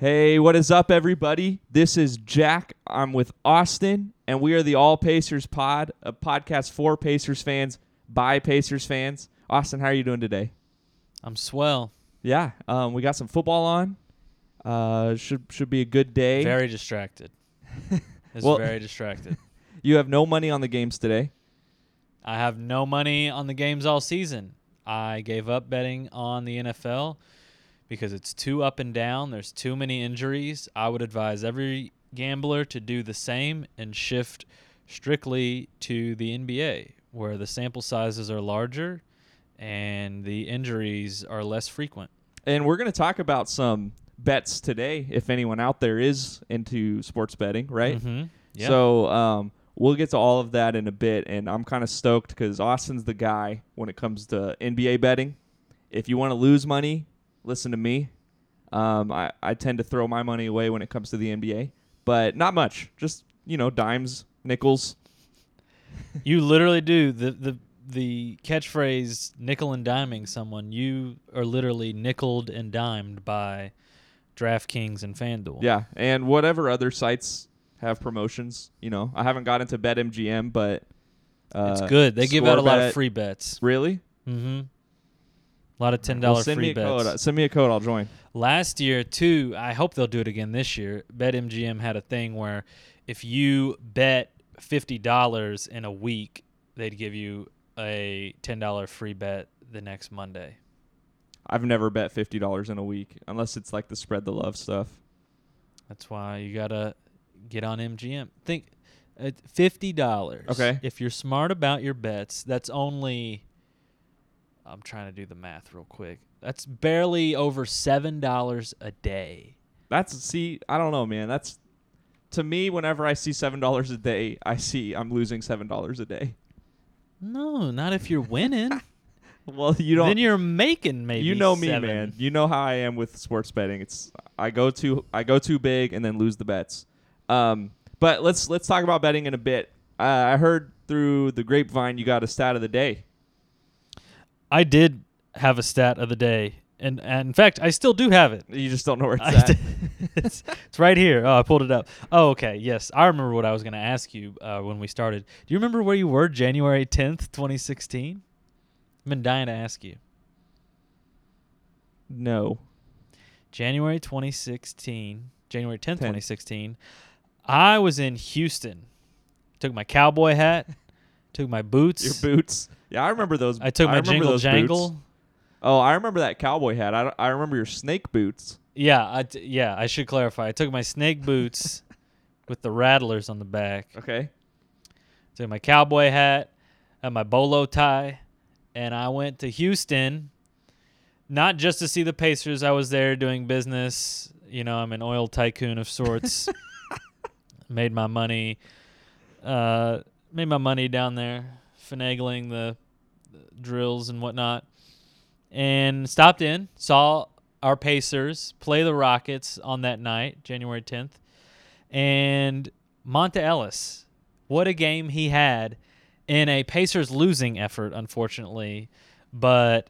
Hey, what is up, everybody? This is Jack. I'm with Austin, and we are the All Pacers Pod, a podcast for Pacers fans by Pacers fans. Austin, how are you doing today? I'm swell. Yeah, um, we got some football on. Uh, should should be a good day. Very distracted. It's Well- very distracted. you have no money on the games today. I have no money on the games all season. I gave up betting on the NFL because it's too up and down. There's too many injuries. I would advise every gambler to do the same and shift strictly to the NBA, where the sample sizes are larger and the injuries are less frequent. And we're going to talk about some bets today, if anyone out there is into sports betting, right? Mm-hmm. Yeah. So um, we'll get to all of that in a bit, and I'm kind of stoked because Austin's the guy when it comes to NBA betting. If you want to lose money, listen to me. Um, I, I tend to throw my money away when it comes to the NBA, but not much. Just you know, dimes, nickels. You literally do the the the catchphrase "nickel and diming" someone. You are literally nickeled and dimed by DraftKings and FanDuel. Yeah, and whatever other sites have promotions. You know, I haven't got into BetMGM, but uh, it's good. They give out a lot of free bets. Really? Mm-hmm. A lot of ten Well, free me a bets. code. Send me a code. I'll join. Last year too, I hope they'll do it again this year. BetMGM had a thing where if you bet fifty dollars in a week, they'd give you a ten dollar free bet the next Monday. I've never bet fifty dollars in a week unless it's like the spread the love stuff. That's why you gotta get on MGM. Think uh, fifty dollars. Okay. If you're smart about your bets, that's only. I'm trying to do the math real quick. That's barely over seven dollars a day. That's see, I don't know, man. That's to me. Whenever I see seven dollars a day, I see I'm losing seven dollars a day. No, not if you're winning. Well, you don't. then you're making maybe. you know me, seven. man. You know how I am with sports betting. It's I go too I go too big and then lose the bets. Um, but let's let's talk about betting in a bit. Uh, I heard through the grapevine you got a stat of the day. I did have a stat of the day, and, and in fact, I still do have it. You just don't know where it's I at. did- it's, it's right here. Oh, I pulled it up. Oh, okay. Yes, I remember what I was going to ask you uh, when we started. Do you remember where you were January tenth, twenty sixteen? I've been dying to ask you. no. January twenty sixteen, January tenth, Ten. twenty sixteen. I was in Houston. Took my cowboy hat. Took my boots. Your boots. Yeah, I remember those. I took my remember jingle jangle. boots. Oh, I remember that cowboy hat. I, I remember your snake boots. Yeah, I t- yeah. I should clarify. I took my snake boots with the rattlers on the back. Okay. Took my cowboy hat and my bolo tie, and I went to Houston, not just to see the Pacers. I was there doing business. You know, I'm an oil tycoon of sorts. made my money, uh, made my money down there, finagling the, the drills and whatnot, and stopped in, saw our Pacers play the Rockets on that night, January 10th, and Monta Ellis. What a game he had in a Pacers losing effort, unfortunately. But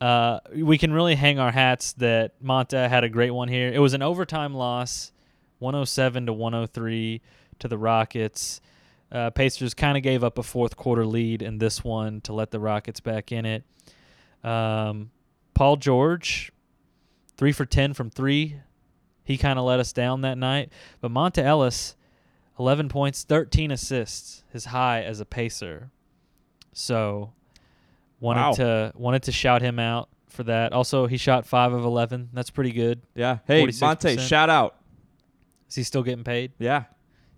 uh, we can really hang our hats that Monta had a great one here. It was an overtime loss, 107 to 103 to the Rockets. Uh, Pacers kind of gave up a fourth quarter lead in this one to let the Rockets back in it. Um, Paul George, three for 10 from three. He kind of let us down that night. But Monta Ellis, 11 points, 13 assists, his high as a Pacer. So wanted Wow. to wanted to shout him out for that. Also, he shot 5 of 11. That's pretty good. Yeah. Hey, 46%. Monta, shout out. Is he still getting paid? Yeah.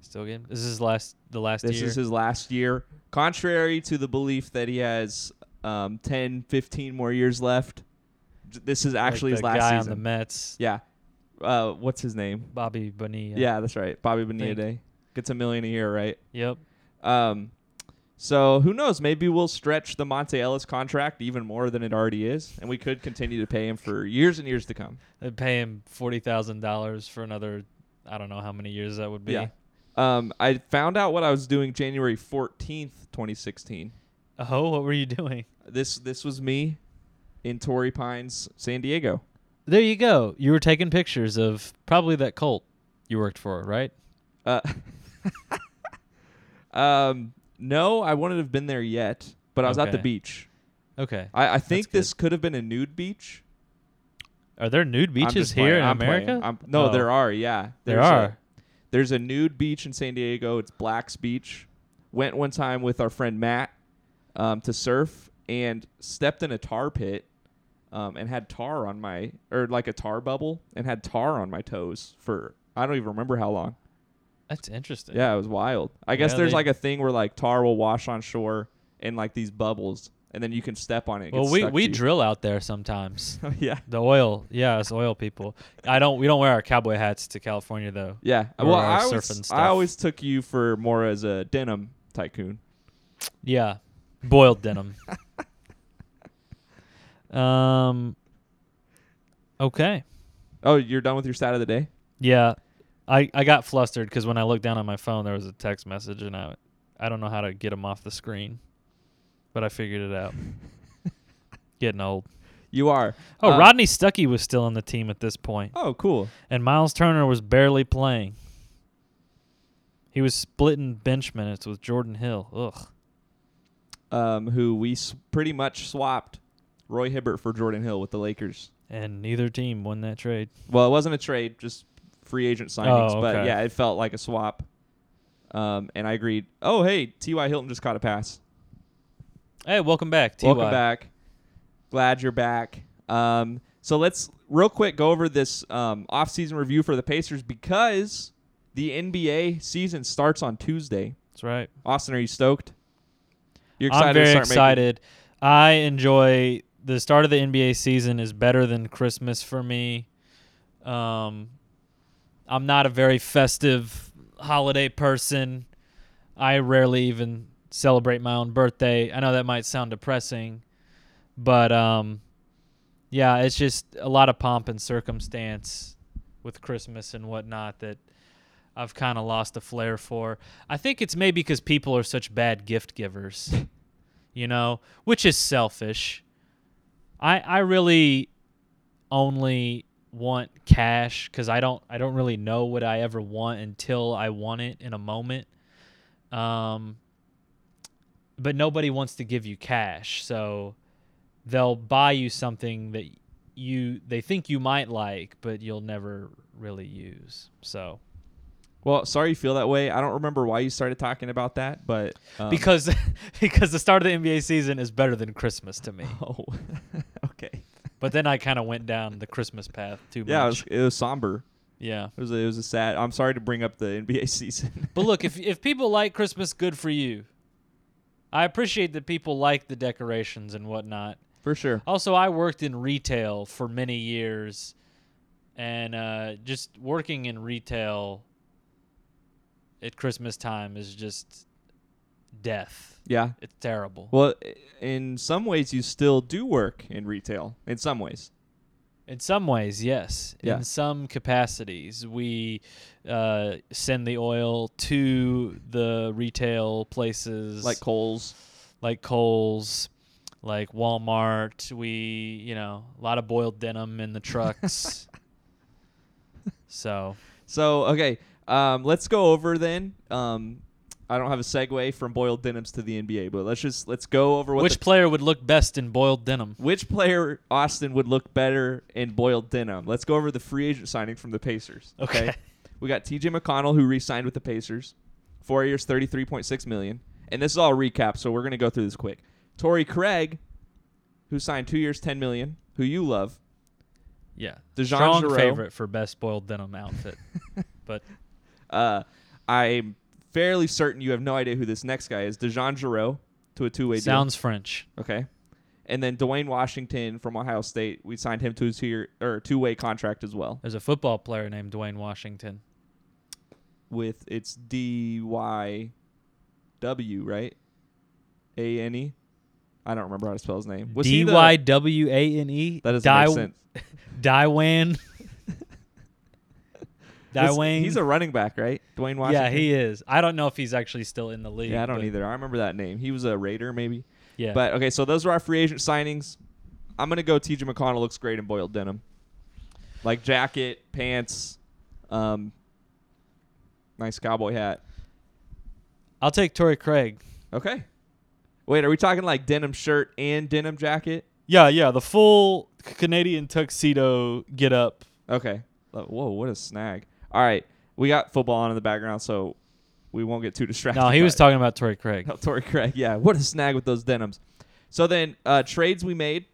Still getting. This is his last the last This year. is his last year. Contrary to the belief that he has um, 10, 15 more years left, this is Like actually his the last guy season. on the Mets, yeah. Uh, what's his name? Bobby Bonilla. Yeah, that's right. Bobby Bonilla Day. Gets a million a year, right? Yep. Um, so who knows? Maybe we'll stretch the Monta Ellis contract even more than it already is, and we could continue to pay him for years and years to come. They'd pay him forty thousand dollars for another. I don't know how many years that would be. Yeah. Um, I found out what I was doing January fourteenth, twenty sixteen. Oh, what were you doing? This this was me in Torrey Pines, San Diego. There you go. You were taking pictures of probably that cult you worked for, right? Uh, um, no, I wouldn't have been there yet, but I was at the beach. Okay. I, I think this could have been a nude beach. Are there nude beaches here playing. in I'm. America? No, Oh. there are. Yeah, There There's are. There's a nude beach in San Diego. It's Black's Beach. Went one time with our friend Matt um, to surf and stepped in a tar pit um, and had tar on my or like a tar bubble and had tar on my toes for I don't even remember how long. That's interesting. Yeah, it was wild. I guess there's like a thing where like tar will wash on shore in like these bubbles, and then you can step on it. it Well, we we to drill out there sometimes. yeah, The oil, yeah, it's oil people. I don't. We don't wear our cowboy hats to California though. yeah. Well, I always. I always took you for more as a denim tycoon. Yeah, boiled denim. um. Okay. Oh, you're done with your stat of the day. Yeah, I I got flustered because when I looked down on my phone, there was a text message, and I I don't know how to get them off the screen, but I figured it out. Getting old. You are. Oh, Uh, Rodney Stuckey was still on the team at this point, Oh, cool. and Miles Turner was barely playing. He was splitting bench minutes with Jordan Hill. Ugh. Um, who we s- pretty much swapped Roy Hibbert for Jordan Hill with the Lakers. And neither team won that trade. Well, it wasn't a trade, just free agent signings. Oh, okay. But yeah, it felt like a swap. Um, and I agreed. Oh, hey, T.Y. Hilton just caught a pass. Hey, welcome back, Ty. Welcome back. Glad you're back. Um, so let's real quick go over this um, off-season review for the Pacers because the NBA season starts on Tuesday. That's right. Austin, are you stoked? You're excited I'm very to start making- excited. I enjoy the start of the NBA season is better than Christmas for me. Um, I'm not a very festive holiday person. I rarely even celebrate my own birthday. I know that might sound depressing, but um, yeah, it's just a lot of pomp and circumstance with Christmas and whatnot that I've kind of lost a flair for. I think it's maybe because people are such bad gift givers, you know, which is selfish. I I really only want cash because I don't I don't really know what I ever want until I want it in a moment. Um, but nobody wants to give you cash, so they'll buy you something that you they think you might like, but you'll never really use. So Well, sorry you feel that way. I don't remember why you started talking about that, but um, because because the start of the NBA season is better than Christmas to me. oh, okay, But then I kind of went down the Christmas path too yeah, it much. was, it was somber. yeah. It was a, it was a sad. I'm sorry to bring up the NBA season. But look, if if people like Christmas, good for you. I appreciate that people like the decorations and whatnot. For sure. Also, I worked in retail for many years, and uh, just working in retail at Christmas time is just death. Yeah. It's terrible. Well, in some ways, you still do work in retail. In some ways. In some ways, yes. Yeah. In some capacities, we uh, send the oil to the retail places Like Kohl's. like Kohl's, like Walmart. We, you know, a lot of boiled denim in the trucks. so, So okay, um, let's go over then. Um, I don't have a segue from boiled denims to the NBA, but let's just let's go over what which player would look best in boiled denim? which player Austin would look better in boiled denim. Let's go over the free agent signing from the Pacers. Okay, Okay. we got T.J. McConnell who re-signed with the Pacers, four years, thirty-three point six million, and this is all recap, so we're gonna go through this quick. Torrey Craig, who signed two years, ten million, who you love. Yeah, DeJon strong Jarreau. favorite for best boiled denim outfit. but Uh, I'm fairly certain you have no idea who this next guy is. DeJon Jarreau to a two-way sounds French. Okay. And then Duane Washington from Ohio State, we signed him to a two-year or two-way contract as well. There's a football player named Dwayne Washington. With it's D Y W right? A N E. I don't remember how to spell his name. D Y W A N E. That doesn't make sense. Daiwan. Dwayne. He's a running back, right? Dwayne Washington. yeah, he is. I don't know if he's actually still in the league. Yeah, I don't either. I remember that name. He was a Raider, maybe. Yeah, But okay, so those are our free agent signings. I'm gonna go. T.J. McConnell looks great in boiled denim, like jacket, pants, um, nice cowboy hat. I'll take Torrey Craig. Okay. Wait, are we talking like denim shirt and denim jacket? Yeah, yeah, the full Canadian tuxedo get up. Okay. Whoa, what a snag. All right, we got football on in the background, so we won't get too distracted. No, he was it. talking about Torrey Craig. Torrey Craig. Yeah, what a snag with those denims. So then uh, trades we made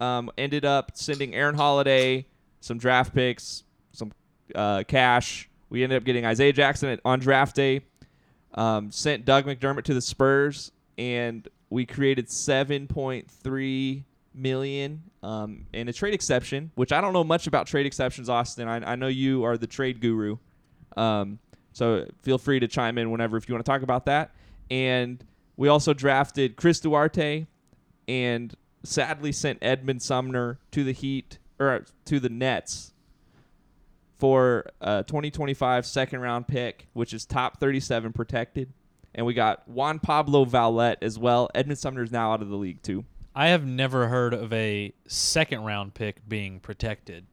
um, ended up sending Aaron Holiday some draft picks, some uh, cash. We ended up getting Isaiah Jackson at, on draft day. Um, sent Doug McDermott to the Spurs, and we created seven point three million um, in a trade exception, which I don't know much about trade exceptions, Austin. I, I know you are the trade guru. Um, so feel free to chime in whenever if you want to talk about that. And we also drafted Chris Duarte and sadly sent Edmond Sumner to the Heat or to the Nets for a 2025 second round pick, which is top 37 protected. And we got Juan Pablo Vaulet as well. Edmond Sumner is now out of the league too. I have never heard of a second round pick being protected.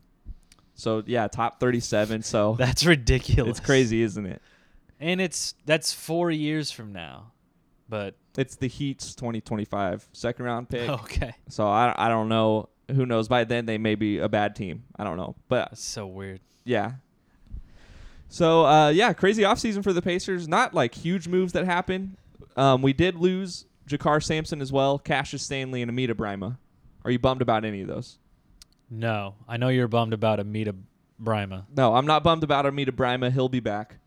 So yeah, top 37. So That's ridiculous. it's crazy, isn't it? And it's that's four years from now. But It's the Heat's 2025 second round pick. okay, So I, I don't know. Who knows? By then they may be a bad team. I don't know. But that's so weird. yeah. So uh, yeah, crazy offseason for the Pacers. Not like huge moves that happen. Um, we did lose JaKarr Sampson as well, Cassius Stanley, and Amida Brimah. Are you bummed about any of those? No, I know you're bummed about Amida Brimah. No, I'm not bummed about Amida Brimah. He'll be back.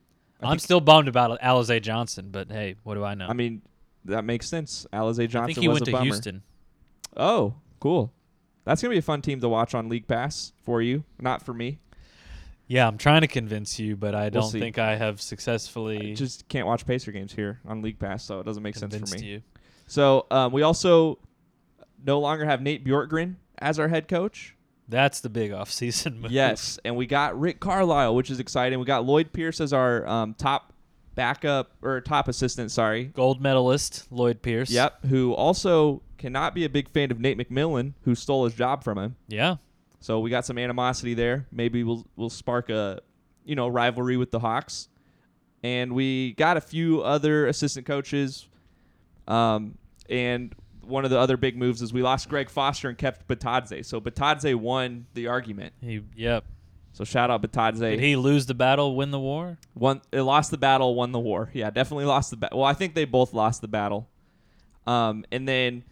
I I'm still bummed about Alize Johnson, but hey, what do I know? I mean, that makes sense. Alize Johnson I think he was went to bummer. Houston. Oh, cool. That's gonna be a fun team to watch on League Pass for you, not for me. Yeah, I'm trying to convince you, but I We'll don't see. think I have I successfully just can't watch Pacer games here on League Pass, so it doesn't make sense for me. you. So um, we also no longer have Nate Bjorkgren as our head coach. That's the big off-season move. Yes, and we got Rick Carlisle, which is exciting. We got Lloyd Pierce as our um, top backup or top assistant. Sorry. Gold medalist Lloyd Pierce. Yep. Who also cannot be a big fan of Nate McMillan, who stole his job from him. Yeah. So we got some animosity there. Maybe we'll we'll spark a you know rivalry with the Hawks, and we got a few other assistant coaches. Um, and one of the other big moves is we lost Greg Foster and kept Batadze. So Batadze won the argument. He. Yep. So shout out Batadze. Did he lose the battle, win the war? Won, it lost the battle, won the war. Yeah, definitely lost the battle. Well, I think they both lost the battle. Um, and then,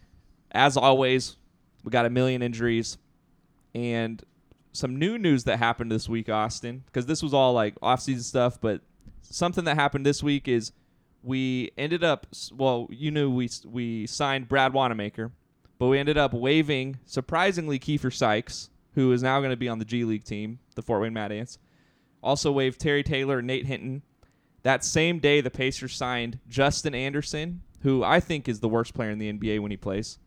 as always, we got a million injuries and some new news that happened this week, Austin, because this was all like off-season stuff. But something that happened this week is we ended up. Well, you knew we we signed Brad Wanamaker, but we ended up waiving surprisingly Keifer Sykes, who is now going to be on the G League team, the Fort Wayne Mad Ants. Also waived Terry Taylor and Nate Hinton. That same day, the Pacers signed Justin Anderson, who I think is the worst player in the NBA when he plays.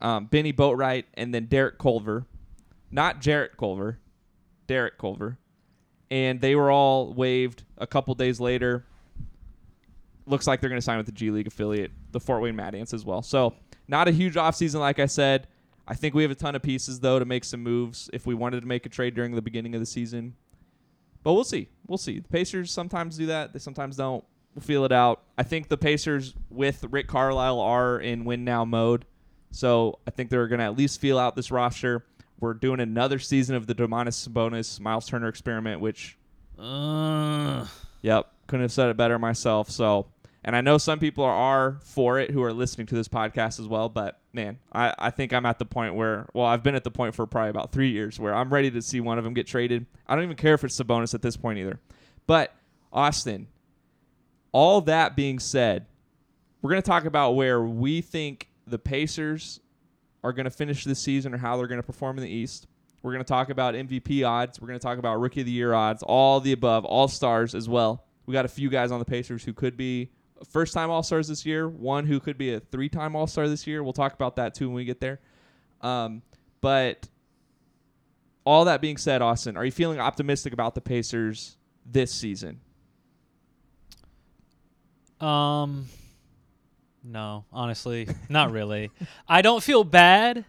Um, Bennie Boatwright, and then Derek Culver. Not Jarrett Culver, Derek Culver. And they were all waived a couple days later. Looks like they're going to sign with the G League affiliate, the Fort Wayne Mad Ants as well. So, not a huge offseason, like I said. I think we have a ton of pieces, though, to make some moves if we wanted to make a trade during the beginning of the season. But we'll see. We'll see. The Pacers sometimes do that. They sometimes don't. We'll feel it out. I think the Pacers with Rick Carlisle are in win now mode. So I think they're going to at least feel out this roster. We're doing another season of the Domantas Sabonis Miles Turner experiment, which, Uh, yep, couldn't have said it better myself. So, and I know some people are, for it who are listening to this podcast as well. But man, I, I think I'm at the point where, well, I've been at the point for probably about three years where I'm ready to see one of them get traded. I don't even care if it's Sabonis at this point either. But Austin, all that being said, we're going to talk about where we think the Pacers are going to finish this season or how they're going to perform in the East. We're going to talk about MVP odds. We're going to talk about Rookie of the Year odds, all the above, all stars as well. We got a few guys on the Pacers who could be first time All Stars this year, one who could be a three time All Star this year. We'll talk about that too when we get there. Um, but all that being said, Austin, are you feeling optimistic about the Pacers this season? Um, no, honestly, not really. I don't feel bad.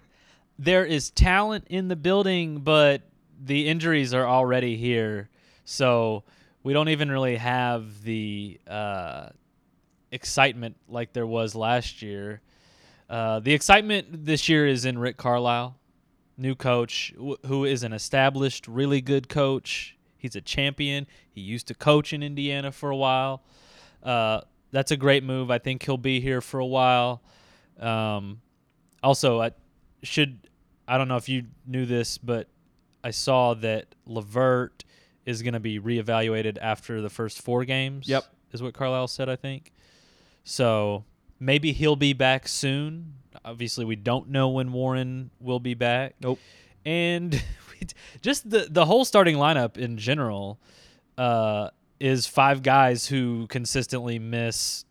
There is talent in the building, but the injuries are already here, so we don't even really have the uh, excitement like there was last year. Uh, the excitement this year is in Rick Carlisle, new coach, wh- who is an established, really good coach. He's a champion. He used to coach in Indiana for a while. Uh, that's a great move. I think he'll be here for a while. Um, also, I should I don't know if you knew this, but I saw that Levert is going to be reevaluated after the first four games. Yep. is what Carlisle said. I think. So maybe he'll be back soon. Obviously, we don't know when Warren will be back. Nope. And just the the whole starting lineup in general uh, is five guys who consistently miss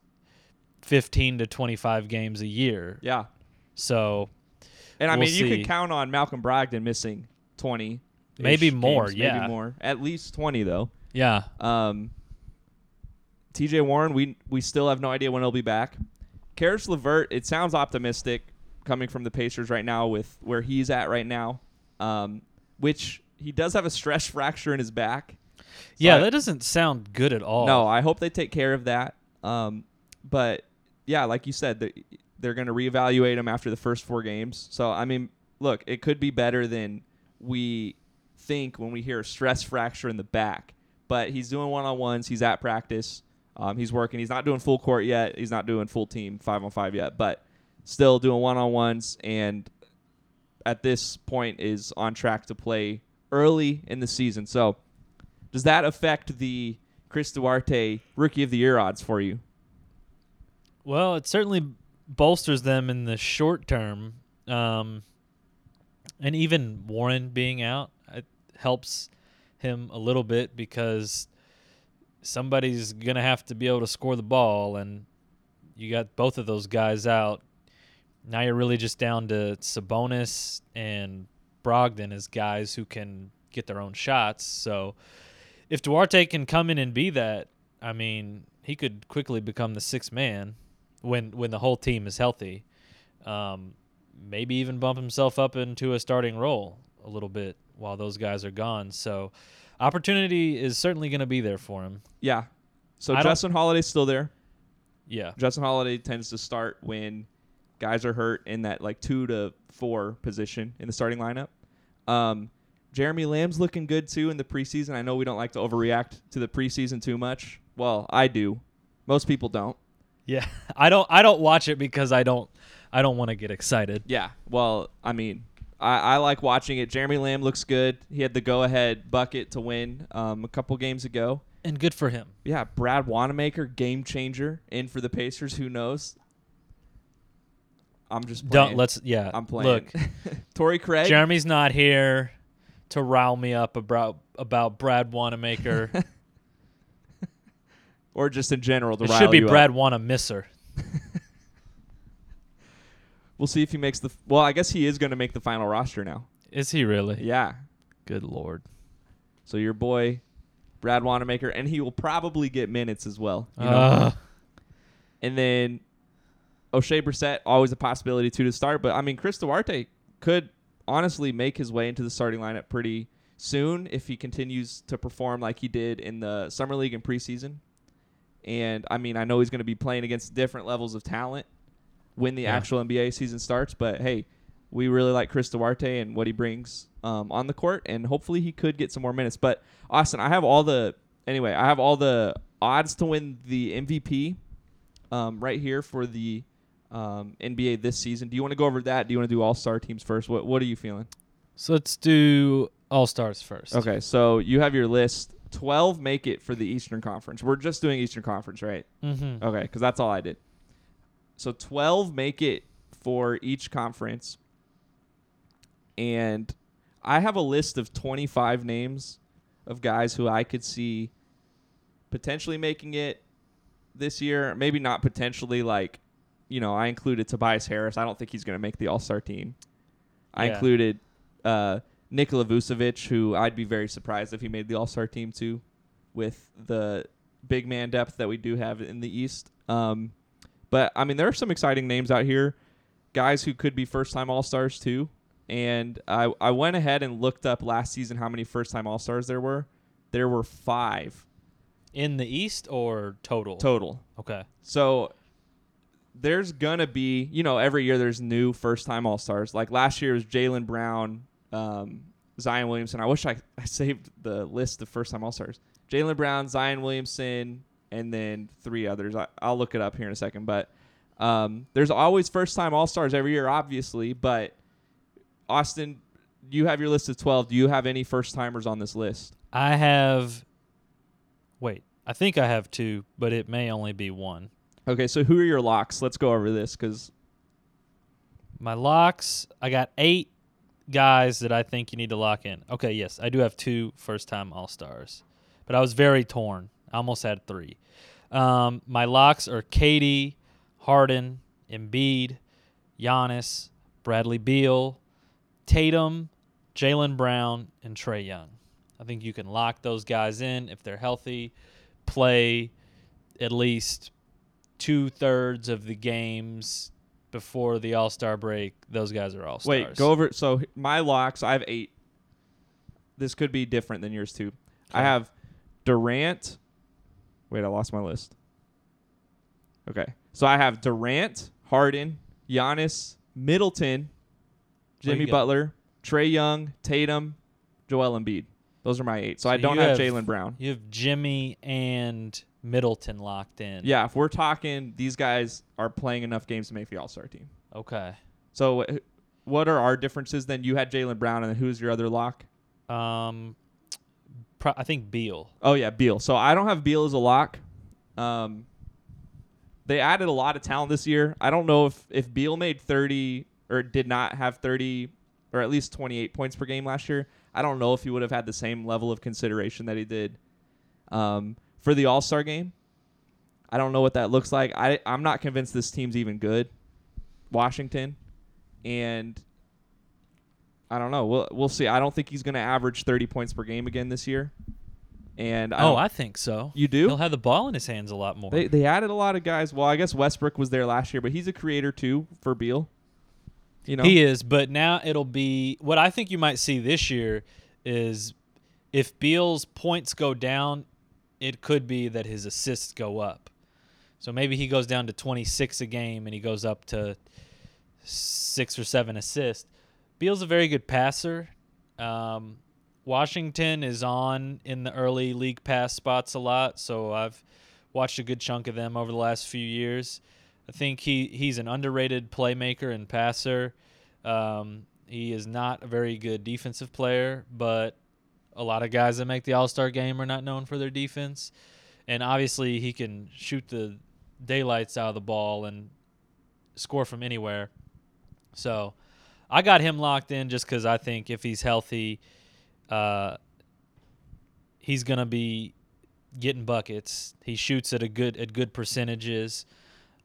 fifteen to twenty five games a year. Yeah. So And I We'll mean, you see. could count on Malcolm Brogdon missing 20. Maybe more, games, yeah. Maybe more. At least 20, though. yeah, Um, TJ Warren, we we still have no idea when he'll be back. Caris Levert, it sounds optimistic coming from the Pacers right now with where he's at right now, um, which he does have a stress fracture in his back. So yeah, I- that doesn't sound good at all. No, I hope they take care of that. Um, but yeah, like you said, they're, they're going to reevaluate him after the first four games. So I mean, look, it could be better than we think when we hear a stress fracture in the back. But he's doing one on ones. He's at practice. Um, he's working. He's not doing full court yet. He's not doing full team five on five yet. But still doing one on ones. And at this point is on track to play early in the season. So does that affect the Chris Duarte Rookie of the Year odds for you? Well, it certainly bolsters them in the short term, um, and even Warren being out it helps him a little bit because somebody's gonna have to be able to score the ball, and you got both of those guys out. Now you're really just down to Sabonis and Brogdon as guys who can get their own shots. So if Duarte can come in and be that, I mean, he could quickly become the sixth man when when the whole team is healthy. Um, maybe even bump himself up into a starting role a little bit while those guys are gone. So opportunity is certainly going to be there for him. Yeah. So I Justin Holiday's still there. Yeah. Justin Holiday tends to start when guys are hurt in that like two to four position in the starting lineup. Um, Jeremy Lamb's looking good too in the preseason. I know we don't like to overreact to the preseason too much. Well, I do. Most people don't. Yeah. I don't I don't watch it because I don't I don't want to get excited. Yeah. Well, I mean, I, I like watching it. Jeremy Lamb looks good. He had the go-ahead bucket to win um, a couple games ago. And good for him. Yeah, Brad Wanamaker, game changer, in for the Pacers. Who knows? I'm just playing. Don't let's yeah. I'm playing. Look, Torrey Craig. Jeremy's not here to rile me up about about Brad Wanamaker. or just in general to it should be up. Brad Wanamisser. We'll see if he makes the. Well, I guess he is going to make the final roster now. Is he really? Yeah. Good lord. So your boy, Brad Wanamaker, and he will probably get minutes as well. you know? And then Oshae Brissett, always a possibility too to start. But I mean, Chris Duarte could honestly make his way into the starting lineup pretty soon if he continues to perform like he did in the summer league and preseason. And I mean, I know he's going to be playing against different levels of talent when the Yeah. actual NBA season starts. But hey, we really like Chris Duarte and what he brings um, on the court, and hopefully he could get some more minutes. But Austin, I have all the anyway. I have all the odds to win the MVP um, right here for the um, NBA this season. Do you want to go over that? Do you want to do All Star teams first? What What are you feeling? So let's do All Stars first. Okay, so you have your list. Twelve make it for the Eastern Conference. We're just doing Eastern Conference, right? Mm-hmm. Okay, because that's all I did. So 12 make it for each conference. And I have a list of 25 names of guys who I could see potentially making it this year. Maybe not potentially, like, you know, I included Tobias Harris. I don't think he's going to make the All Star team. I Yeah. included uh, Nikola Vucevic, who I'd be very surprised if he made the All Star team too. with the big man depth that we do have in the East. Um, but I mean, there are some exciting names out here, guys who could be first time All Stars too. And I I went ahead and looked up last season how many first time All Stars there were. There were five In the East or total? total. Okay. So there's gonna be, you know, every year there's new first time all stars. Like last year was Jaylen Brown, um, Zion Williamson. I wish I, I saved the list of first time all stars. Jaylen Brown, Zion Williamson, and then three others. I, I'll look it up here in a second. But um, there's always first time all stars every year, obviously. But Austin, you have your list of twelve. Do you have any first timers on this list? I have. Wait, I think I have two, but it may only be one. Okay, so who are your locks? Let's go over this because My locks, I got eight guys that I think you need to lock in. Okay, yes, I do have two first time All Stars, but I was very torn. I almost had three. Um, my locks are Katie, Harden, Embiid, Giannis, Bradley Beal, Tatum, Jaylen Brown, and Trae Young. I think you can lock those guys in if they're healthy, play at least two thirds of the games before the All Star break. Those guys are all stars. Wait, go over. So my locks, I have eight. This could be different than yours too. I have Durant. Wait, I lost my list. Okay, so I have Durant, Harden, Giannis, Middleton, you Jimmy? Butler, Trae Young, Tatum, Joel Embiid. Those are my eight. So, So I don't have, have- Jaylen Brown. You have Jimmy and Middleton locked in. Yeah, if we're talking, these guys are playing enough games to make the All Star team. Okay. So, what are our differences then? You had Jaylen Brown, and who's your other lock? Um, I think Beal. Oh yeah, Beal. So I don't have Beal as a lock. Um, they added a lot of talent this year. I don't know if if Beal made thirty or did not have thirty or at least twenty eight points per game last year. I don't know if he would have had the same level of consideration that he did um, for the All Star game. I don't know what that looks like. I I'm not convinced this team's even good. Washington, and I don't know. We'll we'll see. I don't think he's going to average 30 points per game again this year. And I oh, I think so. you do. He'll have the ball in his hands a lot more. They they added a lot of guys. Well, I guess Westbrook was there last year, but he's a creator too for Beal. You know, He is, but now it'll be what I think you might see this year is if Beal's points go down, it could be that his assists go up. So maybe he goes down to 26 a game and he goes up to six or seven assists. Beal's a very good passer. Um, Washington is on in the early league pass spots a lot, so I've watched a good chunk of them over the last few years. I think he, he's an underrated playmaker and passer. Um, he is not a very good defensive player, but a lot of guys that make the All Star game are not known for their defense. And obviously, he can shoot the daylights out of the ball and score from anywhere. So I got him locked in just because I think if he's healthy, uh, he's gonna be getting buckets. He shoots at a good at good percentages.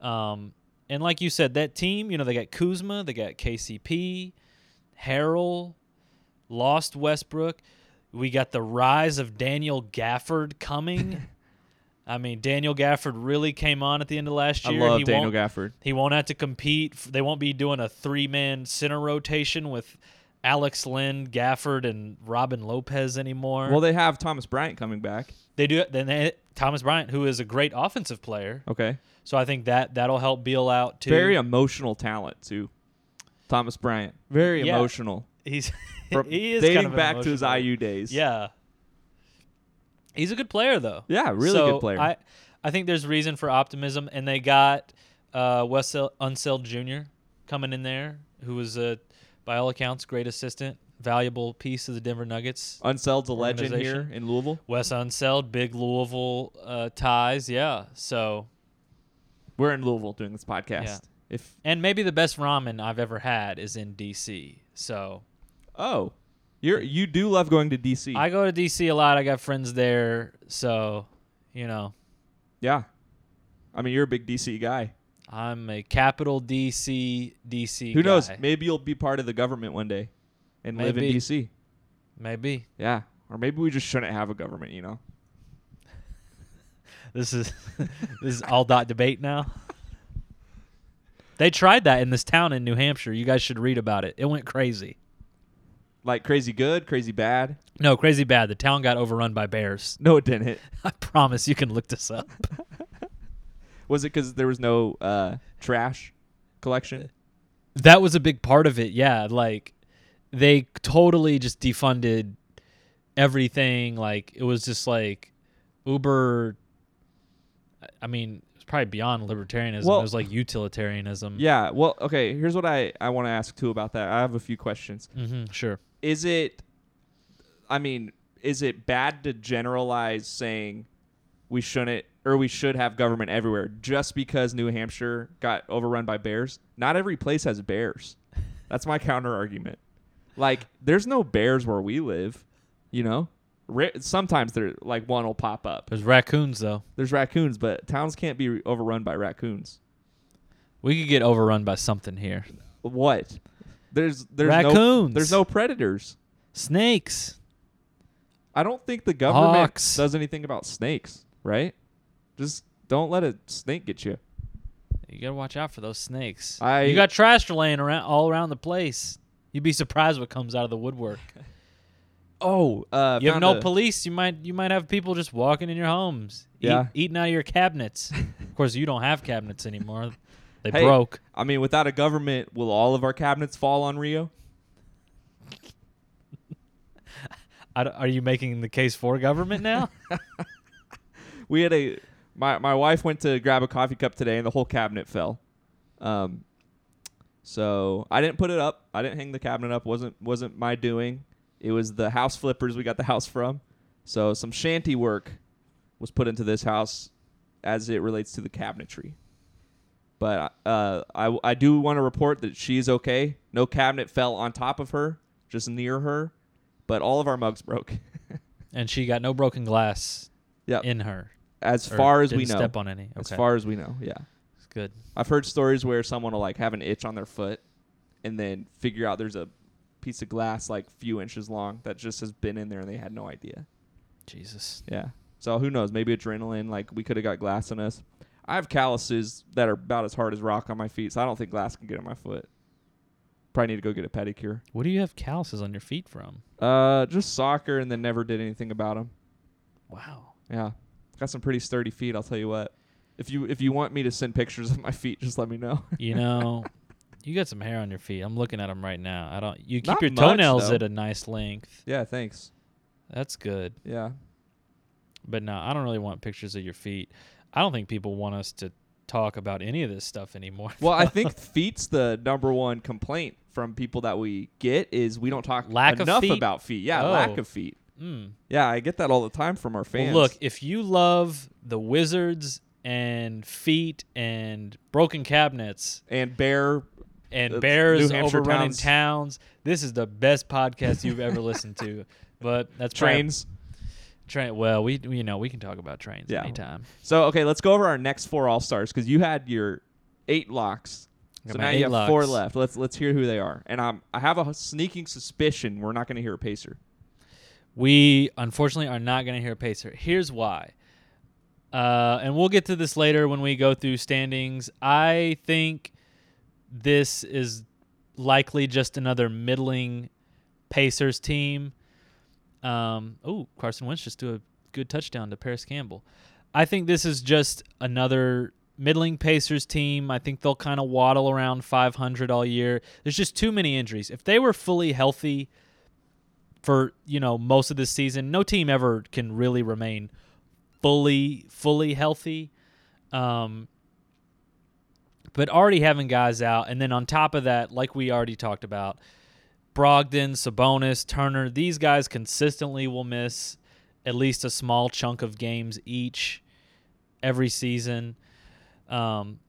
Um, and like you said, that team, you know, they got Kuzma, they got KCP, Harrell, lost Westbrook. We got the rise of Daniel Gafford coming. I mean, Daniel Gafford really came on at the end of last year. I love he Daniel Gafford. he won't have to compete. They won't be doing a three-man center rotation with Alex Len, Gafford, and Robin Lopez anymore. Well, they have Thomas Bryant coming back. they do. Then they Thomas Bryant, who is a great offensive player, Okay, so I think that that'll help Beal out too. very emotional talent too. Thomas Bryant, very Yeah. emotional. He's From he is dating kind of back to his emotional- IU days. Yeah, he's a good player though. yeah, really So good player. I I think there's reason for optimism, and they got uh, Wes Unseld Jr. coming in there, who was a by all accounts great assistant, valuable piece of the Denver Nuggets. Unseld's a legend here in Louisville. Wes Unseld, big Louisville uh, ties, yeah. So We're in Louisville doing this podcast. Yeah. If and maybe the best ramen I've ever had is in DC. So oh, you're you do love going to DC. I go to DC a lot. I got friends there, so you know yeah, I mean you're a big DC guy. I'm a capital DC DC. Who knows? Maybe you'll be part of the government one day and live in DC. Maybe. Yeah, or maybe we just shouldn't have a government. You know. this is this is all dot debate now. They tried that in this town in New Hampshire. You guys should read about it. It went crazy. Like crazy good, crazy bad. No, crazy bad. The town got overrun by bears. No, it didn't. I promise you can look this up. Was it because there was no uh, trash collection? That was a big part of it. Yeah, like they totally just defunded everything. Like it was just like Uber. I mean, it's probably beyond libertarianism. Well- it was like utilitarianism. Yeah. Well, okay. Here's what I I want to ask too about that. I have a few questions. hmm sure. Is it? I mean, is it bad to generalize saying we shouldn't or we should have government everywhere just because New Hampshire got overrun by bears? Not every place has bears. That's my counter argument. Like, there's no bears where we live. You know, sometimes there like one will pop up. There's raccoons though. There's raccoons, but towns can't be overrun by raccoons. We could get overrun by something here. What? There's there's no Raccoons. there's no predators. Snakes. I don't think the government Hawks. does anything about snakes, right? Just don't let a snake get you. You gotta watch out for those snakes. I- you got trash laying around all around the place. You'd be surprised what comes out of the woodwork. Oh, uh, you have found no a- police. You might you might have people just walking in your homes, eat- Yeah. eating out of your cabinets. of course, you don't have cabinets anymore. They Hey. broke. I mean, without a government, will all of our cabinets fall on Rio? Are you making the case for government now? We had a my my wife went to grab a coffee cup today, and the whole cabinet fell. Um, so I didn't put it up. I didn't hang the cabinet up. wasn't wasn't my doing. It was the house flippers we got the house from. So some shanty work was put into this house as it relates to the cabinetry. But uh, I I do want to report that she's okay. No cabinet fell on top of her, just near her. But all of our mugs broke. and she got no broken glass Yep. in her. as far as we didn't know. Step on any. Okay. As far as we know, yeah. It's good. I've heard stories where someone will like have an itch on their foot and then figure out there's a piece of glass like few inches long that just has been in there and they had no idea. Jesus. Yeah. So who knows? Maybe adrenaline. Like we could have got glass in us. I have calluses that are about as hard as rock on my feet, so I don't think glass can get in my foot. Probably need to go get a pedicure. What do you have calluses on your feet from? Uh, just soccer, and then never did anything about them. Wow. Yeah, got some pretty sturdy feet. I'll tell you what. If you if you want me to send pictures of my feet, just let me know. You know, you got some hair on your feet. I'm looking at them right now. I don't. You keep Not your much, toenails though. at a nice length. yeah, thanks. That's good. Yeah. But no, I don't really want pictures of your feet. I don't think people want us to talk about any of this stuff anymore. Well, I think feet's the number one complaint from people that we get is we don't talk Lack of enough feet? about feet. Yeah, Oh. lack of feet. Mm. Yeah, I get that all the time from our Well, fans. look, if you love the Wizards and feet and broken cabinets and bear and It's bears overrunning towns. towns, this is the best podcast you've ever listened to. But that's trains. Train. Well, we you know we can talk about trains Yeah. anytime. So okay, let's go over our next four all stars because you had your eight locks. So now you have four left. Let's let's hear who they are. And um, I have a sneaking suspicion we're not going to hear a pacer. We unfortunately are not going to hear a pacer. Here's why. Uh, and we'll get to this later when we go through standings. I think this is likely just another middling Pacers team. Um, oh, Carson Wentz just threw a good touchdown to Parris Campbell. I think this is just another middling Pacers team. I think they'll kind of waddle around 500 all year. There's just too many injuries. If they were fully healthy for, you know, most of this season, no team ever can really remain fully fully healthy. Um but already having guys out and then on top of that, like we already talked about, Brogdon, Sabonis, Turner, these guys consistently will miss at least a small chunk of games each every season. Um,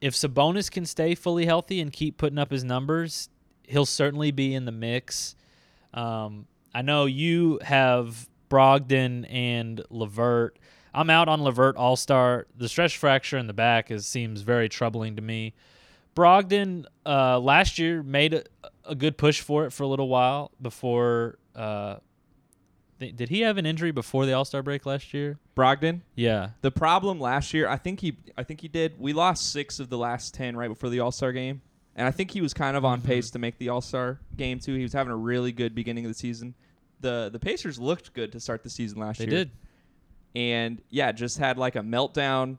if Sabonis can stay fully healthy and keep putting up his numbers, he'll certainly be in the mix. Um, I know you have Brogdon and Levert. I'm out on Levert All Star. The stretch fracture in the back is seems very troubling to me. Brogdon uh, last year made a, a good push for it for a little while before uh, th- did he have an injury before the All Star break last year? Brogdon. Yeah. The problem last year, I think he, I think he did. We lost six of the last ten right before the All Star game, and I think he was kind of on Mhm. pace to make the All Star game too. He was having a really good beginning of the season. the The Pacers looked good to start the season last They year. They did. and yeah, just had like a meltdown.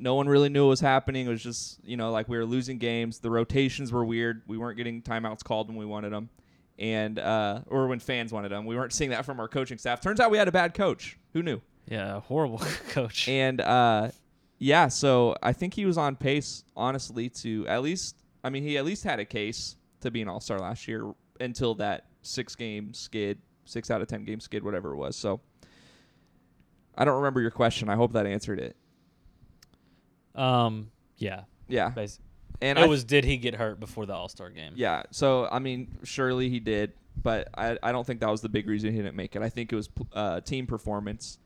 No one really knew what was happening. It was just you know like we were losing games. The rotations were weird. We weren't getting timeouts called when we wanted them, and uh, or when fans wanted them. We weren't seeing that from our coaching staff. Turns out we had a bad coach. Who knew? Yeah, horrible coach. And uh, yeah, so I think he was on pace, honestly, to at least. I mean, he at least had a case to be an All Star last year until that six game skid, six out of ten game skid, whatever it was. So I don't remember your question. I hope that answered it. Um, yeah. Yeah, Basi- and it I was did he get hurt before the All Star game? yeah. So I mean, surely he did, but I I don't think that was the big reason he didn't make it. I think it was uh, team performance.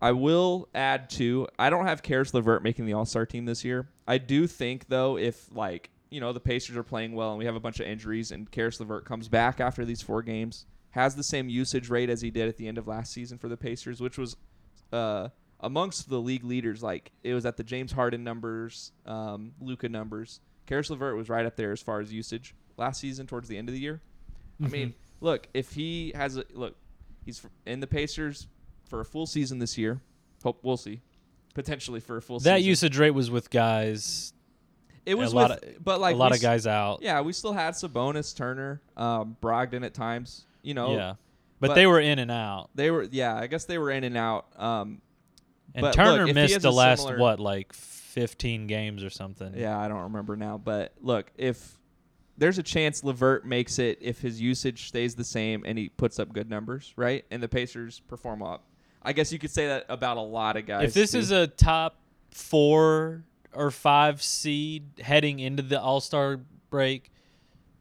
I will add too. I don't have Caris Levert making the All Star team this year. I do think though, if like you know the Pacers are playing well and we have a bunch of injuries and Caris Levert comes back after these four games, has the same usage rate as he did at the end of last season for the Pacers, which was uh, amongst the league leaders. Like it was at the James Harden numbers, um, Luka numbers. Caris Levert was right up there as far as usage last season towards the end of the year. I Mm-hmm. mean, look, if he has a look, he's in the Pacers for a full season this year. Hope we'll see. Potentially for a full season. that season. usage rate was with guys. it was a lot with, but like a lot of guys out. Yeah, we still had Sabonis, Turner, um, Brogdon at times. You know, yeah. But, but- they were in and out. they were. Yeah, I guess they were in and out. Um, And but Turner look, missed the last similar- what, like fifteen games or something. Yeah, I don't remember now, but look, if there's a chance Levert makes it if his usage stays the same and he puts up good numbers, right? And the Pacers perform up. I guess you could say that about a lot of guys. If this too. is a top four or five seed heading into the All Star break,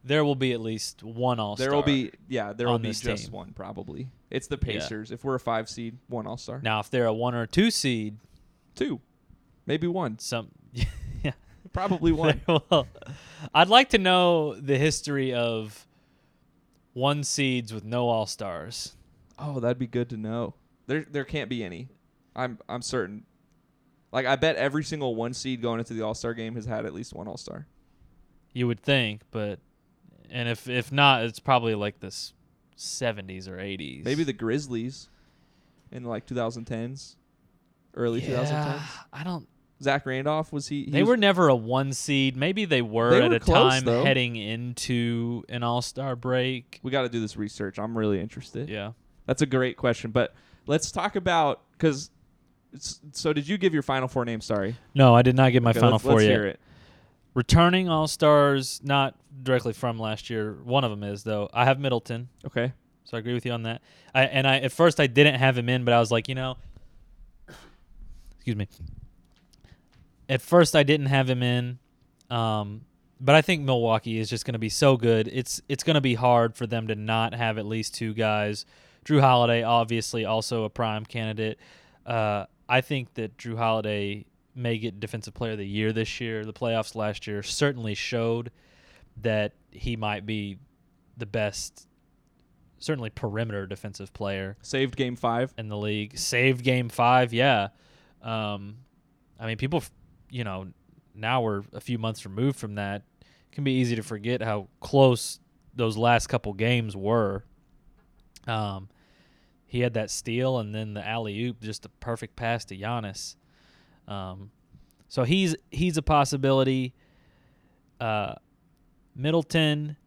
there will be at least one All Star. there will be yeah, there will on be this just team. one probably. It's the. Pacers. If we're a five seed, one All Star, now if they're a one or two seed, two, maybe one, some yeah. probably one. well, I'd like to know the history of one seeds with no All Stars. oh, that'd be good to know. There there can't be any. I'm I'm certain. Like I bet every single one seed going into the All Star game has had at least one All Star. You would think, but and if if not, it's probably like this. 70s or 80s. Maybe the Grizzlies in like 2010s, early yeah, 2010s. I don't Zach Randolph was he? he They was- were never a one seed. Maybe they were They at were a close, time though. heading into an All Star break. We got to do this research. I'm really interested. Yeah. That's a great question. But let's talk about because. So did you give your final four names? Sorry. No, I did not get my Okay, final let's, four let's yet. Returning All Stars, not directly from last year. One of them is though. I have Middleton, Okay. so I agree with you on that. I and I at first I didn't have him in, but I was like, you know, excuse me. At first I didn't have him in, um, but I think Milwaukee is just going to be so good. It's it's going to be hard for them to not have at least two guys. Jrue Holiday, obviously, also a prime candidate. Uh, I think that Jrue Holiday may get Defensive Player of the Year this year. The playoffs last year certainly showed that he might be the best, certainly perimeter defensive player Saved game five. in the league. Saved game five, yeah. Um, I mean, people, you know, now we're a few months removed from that. It can be easy to forget how close those last couple games were. Um, he had that steal and then the alley oop, just a perfect pass to Giannis. Um, so he's he's a possibility. Uh, Middleton,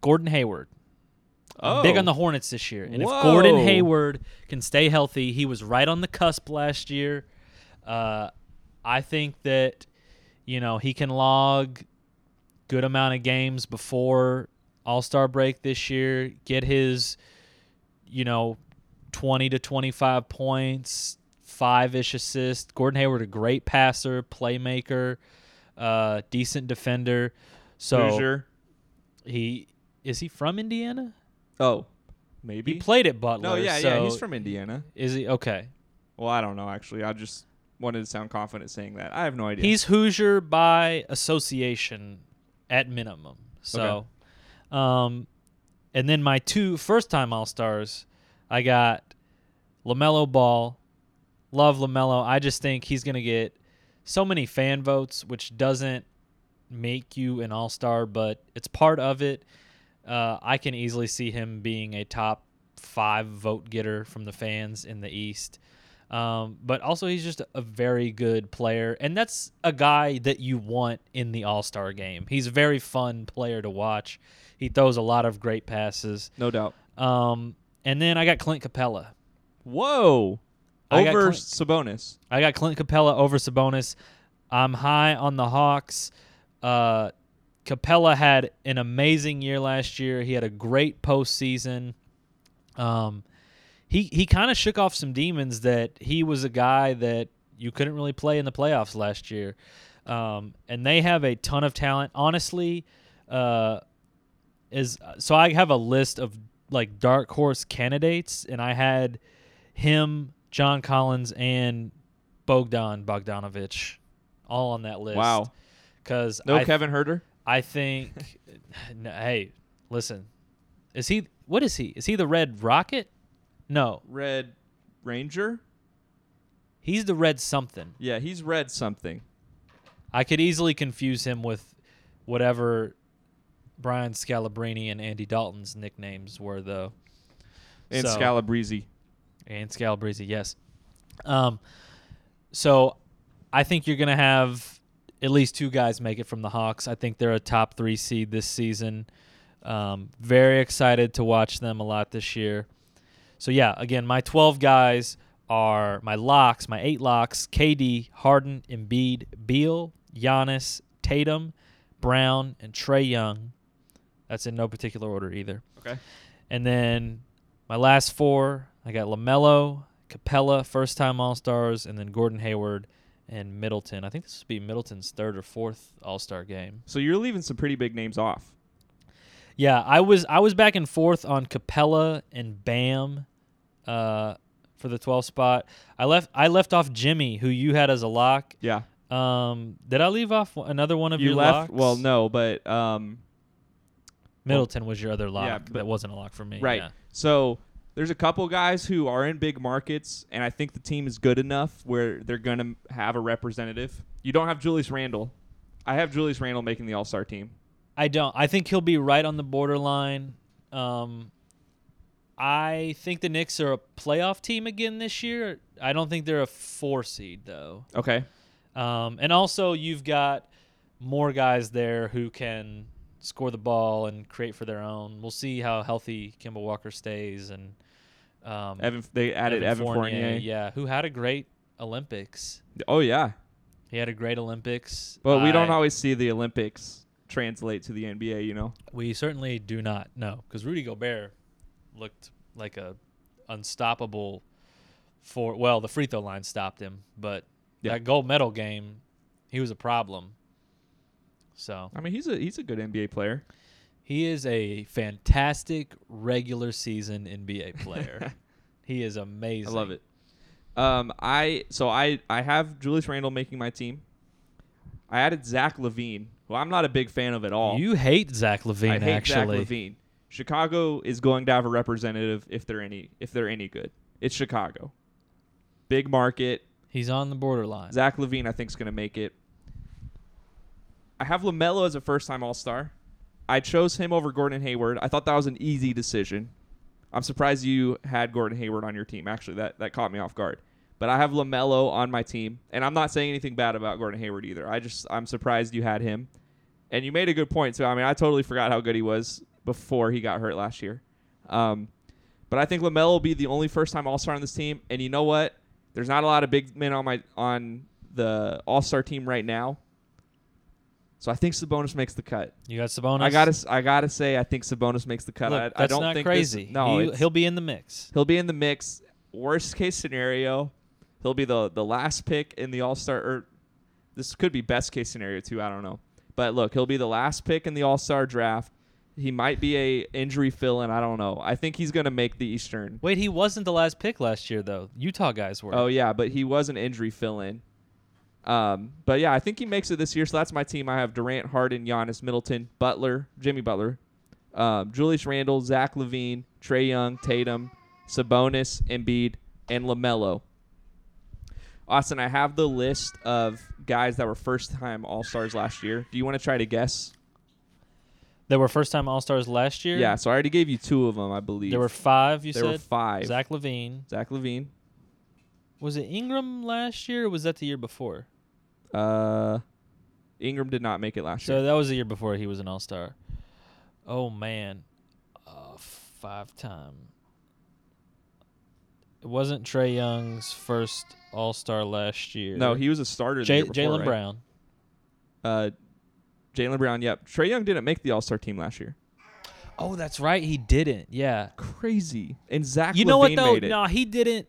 Gordon Hayward. I'm big Oh. on the Hornets this year. And if Gordon Hayward can stay healthy, he was right on the cusp last year. Uh, I think that you know he can log good amount of games before All Star break this year. Get his you know twenty to twenty five points, five ish assists. Gordon Hayward a great passer, playmaker, uh, decent defender. So Hoosier. he is he from Indiana? Oh, maybe. He played at Butler. no, yeah, so yeah. He's from Indiana. Is he okay? Well, I don't know actually. I just wanted to sound confident saying that. I have no idea. He's Hoosier by association, at minimum. So, um, and then my two first time All Stars, I got LaMelo Ball. Love LaMelo. I just think he's going to get so many fan votes, which doesn't make you an All Star, but it's part of it. Uh, I can easily see him being a top five vote getter from the fans in the East. Um, but also, he's just a very good player, and that's a guy that you want in the All Star game. He's a very fun player to watch. He throws a lot of great passes. No doubt. Um, and then I got Clint Capela. Whoa. I Over Sabonis. I got Clint Capela over Sabonis. I'm high on the Hawks. Uh, Capela had an amazing year last year. He had a great postseason. Um, he he kind of shook off some demons that he was a guy that you couldn't really play in the playoffs last year. Um, and they have a ton of talent. Honestly, uh, is so I have a list of like dark horse candidates, and I had him, John Collins, and Bogdan Bogdanovich all on that list. Wow. Because No I, Kevin Huerter. I think, no, hey, listen, is he? What is he? Is he the Red Rocket? No, Red Ranger. he's the Red something. Yeah, he's red something. I could easily confuse him with whatever Brian Scalabrine and Andy Dalton's nicknames were, though. And So- Scalabrese. And Scalabrese, yes. Um, so I think you're going to have at least two guys make it from the Hawks. I think they're a top three seed this season. Um, very excited to watch them a lot this year. So yeah, again, my 12 guys are my locks, my eight locks: KD, Harden, Embiid, Beal, Giannis, Tatum, Brown, and Trae Young. That's in no particular order either. Okay. And then my last four, I got LaMelo, Capela, first time All Stars, and then Gordon Hayward and Middleton. I think this would be Middleton's third or fourth All Star game. So you're leaving some pretty big names off. Yeah, I was I was back and forth on Capela and Bam uh, for the 12th spot. I left I left off Jimmy, who you had as a lock. Yeah. Um, did I leave off another one of you your left. locks? Well, no, but um, Middleton was your other lock. Yeah, but- that wasn't a lock for me. right. yeah. So there's a couple guys who are in big markets, and I think the team is good enough where they're going to have a representative. You don't have Julius Randle. I have Julius Randle making the All Star team. I don't. I think he'll be right on the borderline. Um, I think the Knicks are a playoff team again this year. I don't think they're a four seed though. Okay. Um, and also you've got more guys there who can score the ball and create for their own. We'll see how healthy Kemba Walker stays and um, Evan, they added Evan, Fournier. yeah, who had a great Olympics. Oh yeah, He had a great Olympics. but we don't always see the Olympics translate to the NBA. You know. We certainly do not know because Rudy Gobert looked like a unstoppable for well the free throw line stopped him, but Yeah. that gold medal game, he was a problem. So I mean, he's a he's a good NBA player. He is a fantastic regular season NBA player. he is amazing. I love it. Um, I so I I have Julius Randle making my team. I added Zach LaVine, who I'm not a big fan of at all. You hate Zach LaVine, I hate Zach actually. LaVine. Chicago is going to have a representative if they're any if they're any good. It's Chicago. Big market. He's on the borderline. Zach LaVine, I think, is going to make it. I have Lamelo as a first-time All-Star. I chose him over Gordon Hayward. I thought that was an easy decision. I'm surprised you had Gordon Hayward on your team. Actually, that that caught me off guard. But I have Lamelo on my team, and I'm not saying anything bad about Gordon Hayward either. I just I'm surprised you had him, and you made a good point too. I mean, I totally forgot how good he was before he got hurt last year. Um, but I think Lamelo will be the only first-time All-Star on this team, and you know what? There's not a lot of big men on my on the All-Star team right now. So I think Sabonis makes the cut. You got Sabonis. I gotta I gotta say I think Sabonis makes the cut. Look, I, that's I don't not think crazy. This, no, he, he'll be in the mix. he'll be in the mix. Worst case scenario, he'll be the the last pick in the All Star. Or this could be best case scenario too. I don't know. But look, he'll be the last pick in the All Star draft. He might be a injury fill in. I don't know. I think he's gonna make the Eastern. Wait, he wasn't the last pick last year though. Utah guys were. Oh yeah, but he was an injury fill in. Um, but yeah, I think he makes it this year. So that's my team. I have Durant, Harden, Giannis, Middleton, Butler, Jimmy Butler, um, Julius Randle, Zach LaVine, Trae Young, Tatum, Sabonis, Embiid, and Lamelo. Austin, I have the list of guys that were first-time All Stars last year. Do you want to try to guess? They were first time All Stars last year. Yeah, so I already gave you two of them, I believe. There were five. You there said were five. Zach LaVine. Zach LaVine. Was it Ingram last year? or Was that the year before? Uh, Ingram did not make it last So year. So that was the year before he was an All Star. Oh man, uh, five time. It wasn't Trae Young's first All Star last year. No, he was a starter. J- Jaylen right? Brown. Uh, Jaylen Brown. Yep. Trae Young didn't make the All Star team last year. Oh, that's right. He didn't. Yeah. Crazy. And Zach You know what though? made it. No, he didn't.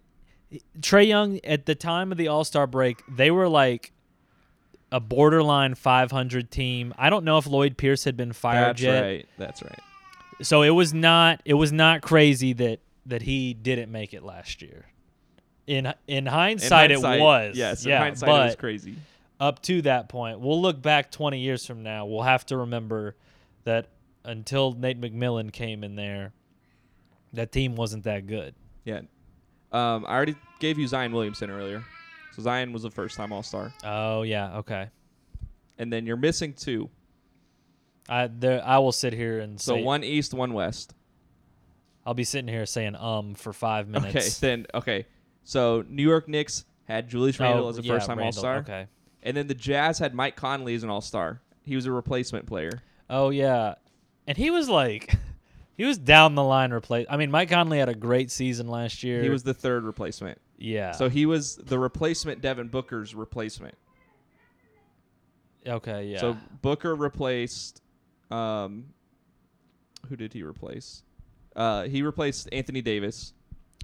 Trae Young at the time of the All Star break, they were like a borderline 500 team. I don't know if Lloyd Pierce had been fired yet. That's yet. right. That's right. So it was not it was not crazy that that he didn't make it last year. In in In hindsight, hindsight, it was. Yes. In yeah, hindsight, but it was crazy. up to that point, we'll look back 20 years from now. We'll have to remember that until Nate McMillan came in there, that team wasn't that good. Yeah. Um, I already gave you Zion Williamson earlier. So Zion was the first time All Star. Oh yeah, okay. And then you're missing two. I there I will sit here and So say one East, one West. I'll be sitting here saying um for five minutes. Okay. Then okay. So New York Knicks had Julius Randle Oh, as a yeah, first time All Star. Okay. And then the Jazz had Mike Conley as an All Star. He was a replacement player. Oh yeah, and he was like, he was down the line replace. I mean, Mike Conley had a great season last year. He was the third replacement. yeah. So he was the replacement Devin Booker's replacement. okay, yeah. So Booker replaced um who did he replace? Uh he replaced Anthony Davis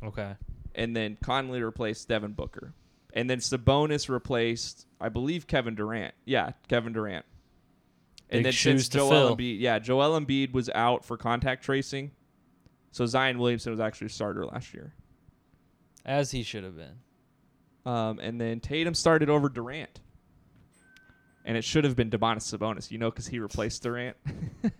okay. and then Conley replaced Devin Booker. And then Sabonis replaced I believe Kevin Durant. Yeah, Kevin Durant. And Big then since Joel. Embiid, yeah, Joel Embiid was out for contact tracing. So Zion Williamson was actually a starter last year. As he should have been. Um, and then Tatum started over Durant. And it should have been Demonis Sabonis, you know, because he replaced Durant.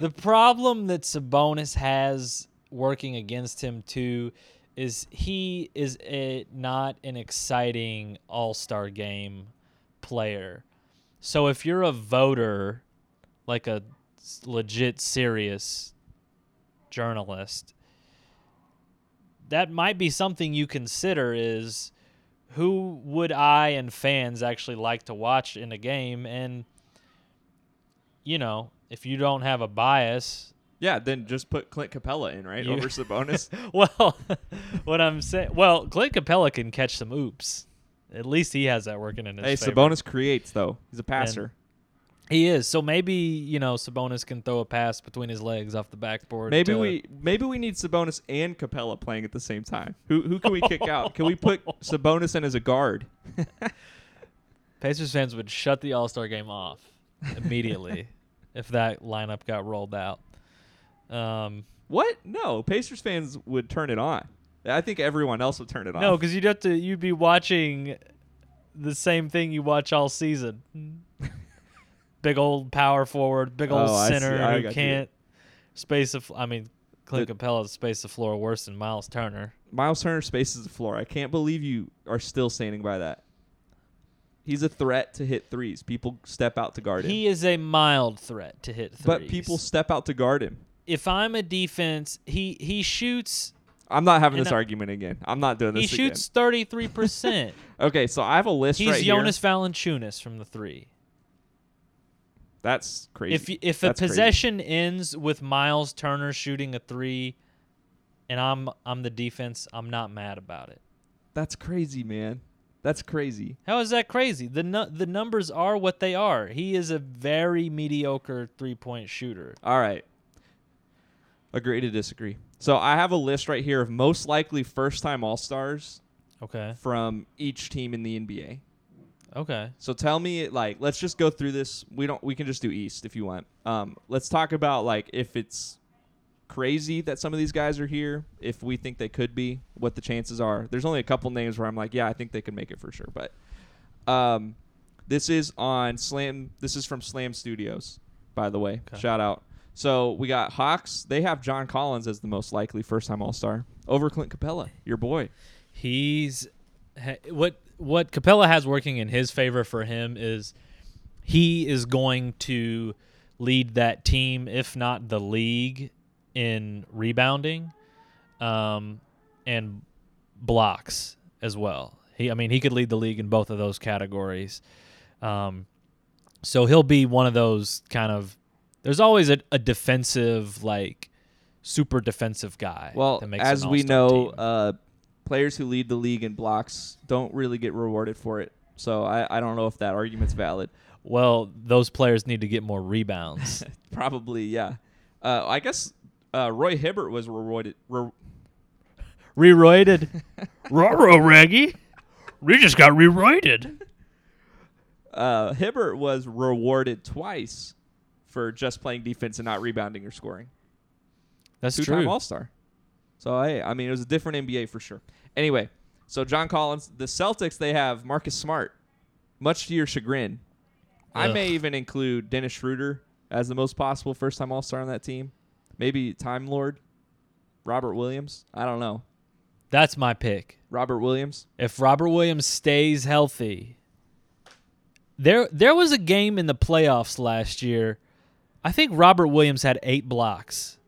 The problem that Sabonis has working against him too is he is a, not an exciting All Star game player. So if you're a voter, like a legit serious journalist, that might be something you consider is who would I and fans actually like to watch in a game and you know, if you don't have a bias, yeah, then just put Clint Capela in, right? You- over Sabonis. well, what I'm saying, well, Clint Capela can catch some oops. At least he has that working in his face. hey, favor. Sabonis creates, though. He's a passer. He is. So maybe, you know, Sabonis can throw a pass between his legs off the backboard. Maybe we maybe we need Sabonis and Capela playing at the same time. Who who can we kick out? Can we put Sabonis in as a guard? Pacers fans would shut the All Star game off immediately if that lineup got rolled out. Um, What? No, Pacers fans would turn it on. I think everyone else would turn it on. no, because you'd have to, you'd be watching the same thing you watch all season. big old power forward, big old Oh, center I who can't space of. I mean, Clint The- Capela space the floor worse than Miles Turner. Miles Turner spaces the floor. I can't believe you are still standing by that. He's a threat to hit threes. People step out to guard him. He is a mild threat to hit threes. but people step out to guard him. if I'm a defense, he he shoots I'm not having And this I- argument again. I'm not doing this. he shoots thirty three percent. Okay, so I have a list He's right Jonas here. Valanciunas from the three. That's crazy. If if a That's crazy. possession ends with Miles Turner shooting a three, and I'm I'm the defense, I'm not mad about it. That's crazy, man. That's crazy. How is that crazy? The nu- the numbers are what they are. He is a very mediocre three point shooter. All right. Agree to disagree. So I have a list right here of most likely first time All Stars Okay. from each team in the NBA. Okay. So tell me, like, let's just go through this. We don't. We can just do East if you want. Um, let's talk about like if it's crazy that some of these guys are here. If we think they could be, what the chances are. There's only a couple names where I'm like, yeah, I think they could make it for sure. But um, this is on Slam. This is from Slam Studios, by the way. Okay. Shout out. So we got Hawks. They have John Collins as the most likely first-time All-Star over Clint Capela, your boy. He's what what Capela has working in his favor for him is he is going to lead that team, if not the league, in rebounding, um, and blocks as well. He, I mean, he could lead the league in both of those categories. Um, so he'll be one of those kind of. There's always a, a defensive, like super defensive guy. Well, that makes as we know, team. uh, players who lead the league in blocks don't really get rewarded for it. So I, I don't know if that argument's valid. Well, those players need to get more rebounds. Probably, yeah. Uh, I guess uh, Roy Hibbert was rewarded. Re- Reroided. Roro Reggie. We just got reroided. uh, Hibbert was rewarded twice for just playing defense and not rebounding or scoring. That's Two-time true. All-Star. So I, I mean, it was a different NBA for sure. Anyway, so John Collins, the Celtics, they have Marcus Smart, much to your chagrin. I may even include Dennis Schroeder as the most possible first-time All-Star on that team. Maybe Time Lord, Robert Williams. I don't know. That's my pick. Robert Williams. If Robert Williams stays healthy, there there was a game in the playoffs last year. I think Robert Williams had eight blocks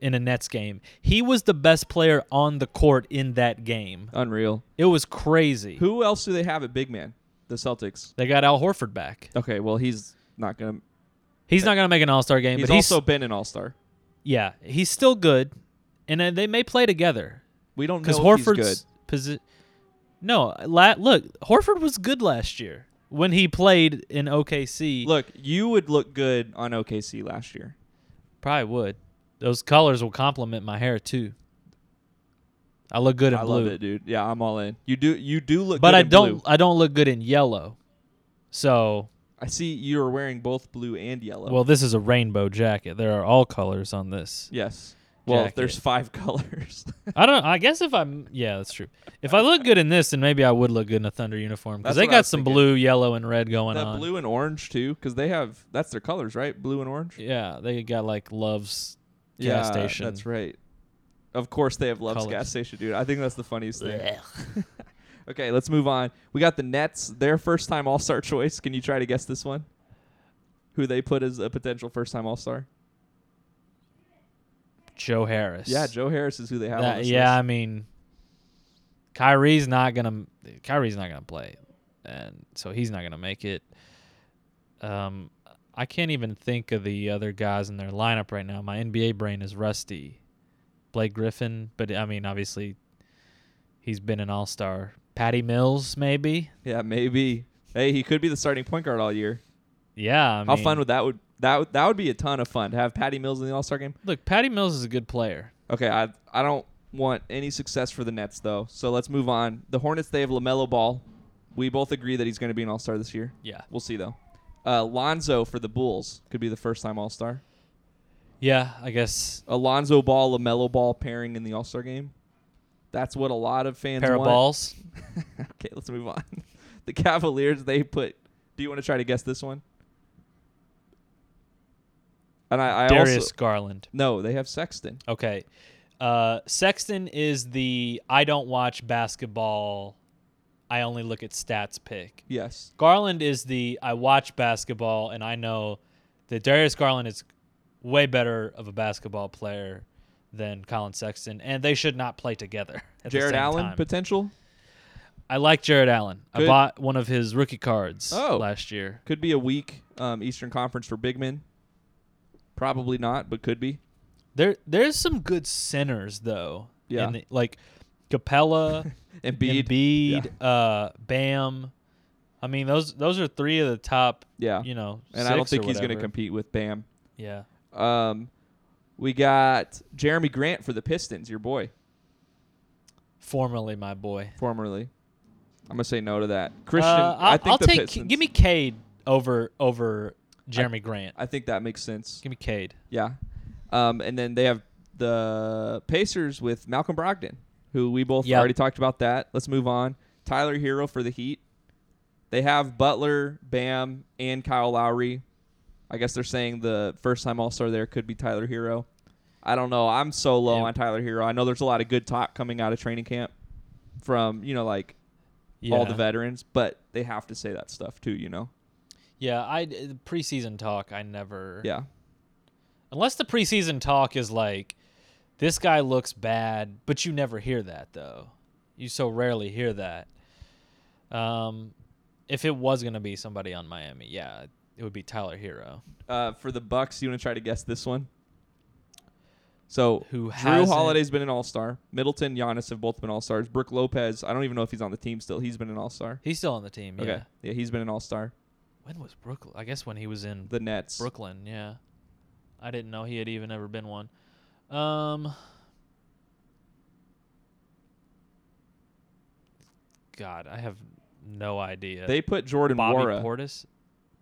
in a Nets game. He was the best player on the court in that game. Unreal. It was crazy. Who else do they have at big man? The Celtics. They got Al Horford back. Okay, well he's not gonna. He's not going to make an All Star game, He's but he's also been an All Star. yeah, he's still good, and uh, they may play together. We don't know because Horford's he's good. posi- No, la- look, Horford was good last year when he played in OKC. Look, you would look good on OKC last year. probably would. Those colors will complement my hair too. I look good in I blue, love it, dude. Yeah, I'm all in. You do you do look but good I in don't. blue. I don't look good in yellow. So, I see you're wearing both blue and yellow. well, this is a rainbow jacket. There are all colors on this. yes. Well, jacket. there's five colors. I don't. I guess if I'm, yeah, that's true. If I look good in this, then maybe I would look good in a Thunder uniform because That's they what I got was some thinking. blue, yellow, and red going that on. blue and orange too, because they have that's their colors, right? Blue and orange. Yeah, they got like Love's gas station. That's right. Of course, they have Love's Colors. gas station, dude. I think that's the funniest thing. Okay, let's move on. We got the Nets, their first time All Star choice. Can you try to guess this one? Who they put as a potential first time All Star? Joe Harris. Yeah, Joe Harris is who they have. on That- yeah, list. I mean, Kyrie's not gonna. Kyrie's not gonna play, and so he's not gonna make it. Um, I can't even think of the other guys in their lineup right now. My NBA brain is rusty. Blake Griffin, but I mean, obviously, he's been an All Star. Patty Mills, maybe. Yeah, maybe. Hey, he could be the starting point guard all year. Yeah. I How mean, fun would that would that would, that would be a ton of fun to have Patty Mills in the All Star game. look? Patty Mills is a good player. Okay, I I don't want any success for the Nets though. So let's move on. The Hornets they have Lamelo Ball. We both agree that he's going to be an All Star this year. Yeah. We'll see though. Uh, Lonzo for the Bulls could be the first time All Star. Yeah, I guess Alonzo Ball, Lamelo Ball pairing in the All Star game. That's what a lot of fans pair of balls. okay, let's move on. the Cavaliers they put. Do you want to try to guess this one? And I, I Darius also Garland. no, they have Sexton. Okay. Uh, Sexton is the I don't watch basketball. I only look at stats pick. Yes. Garland is the I watch basketball and I know that Darius Garland is way better of a basketball player than Collin Sexton, and they should not play together. Jarrett Allen time. potential I like Jarrett Allen. I bought one of his rookie cards Oh. last year. could be a weak um, Eastern Conference for big men. Probably not, but could be. There, there's some good centers though. Yeah. the- like Capela. Embiid. Embiid, uh, Bam. I mean, those those are three of the top. Yeah. You know, and I don't think he's going to compete with Bam. Yeah, Um, we got Jerami Grant for the Pistons, your boy, formerly my boy. formerly. I'm gonna say no to that. Christian, Uh, I'll, I think I'll take. Pistons, Give me Cade over over Jerami Grant. I think that makes sense. Give me Cade. Yeah. Um, and then they have the Pacers with Malcolm Brogdon, who we both Yep. already talked about that. Let's move on. Tyler Herro for the Heat. They have Butler, Bam, and Kyle Lowry. I guess they're saying the first time All Star there could be Tyler Herro. I don't know. I'm so low Yeah. on Tyler Herro. I know there's a lot of good talk coming out of training camp from you know like Yeah. all the veterans, but they have to say that stuff too. You know. Yeah, I the preseason talk. I never. Yeah. Unless the preseason talk is like, this guy looks bad, but you never hear that though. You so rarely hear that. Um, if it was gonna be somebody on Miami, yeah, it would be Tyler Herro. Uh, for the Bucks, you want to try to guess this one? So Who Jrue Holiday's been an All Star. Middleton, Giannis have both been All Stars. Brook Lopez, I don't even know if he's on the team still. He's been an All Star. He's still on the team. Yeah. Okay. Yeah, he's been an All Star. When was Brooklyn? I guess when he was in The Nets. Brooklyn. Yeah. I didn't know he had even ever been one. Um. God, I have no idea. They put Jordan Bobby Wara. Portis.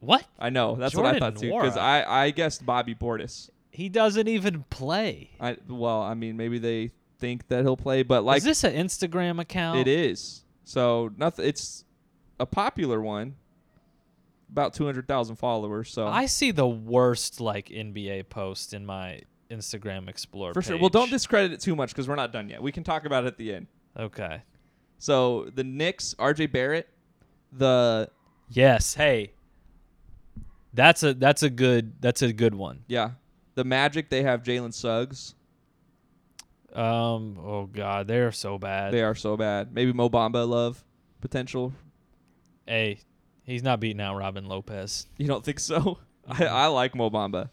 What? I know. That's what I thought too. Because I, I guessed Bobby Portis. He doesn't even play. I well, I mean, maybe they think that he'll play, but like is this an Instagram account? it is. So nothing. It's a popular one. About two hundred thousand followers. So I see the worst like NBA post in my Instagram Explorer. for sure. Well, don't discredit it too much because we're not done yet. We can talk about it at the end. Okay. So the Knicks, R.J. Barrett, the Yes. Hey. That's a that's a good that's a good one. yeah, the Magic. They have Jalen Suggs. Um. Oh God, they're so bad. They are so bad. Maybe Mo Bamba love potential. Hey, he's not beating out Robin Lopez. You don't think so? I, I like Mo Bamba.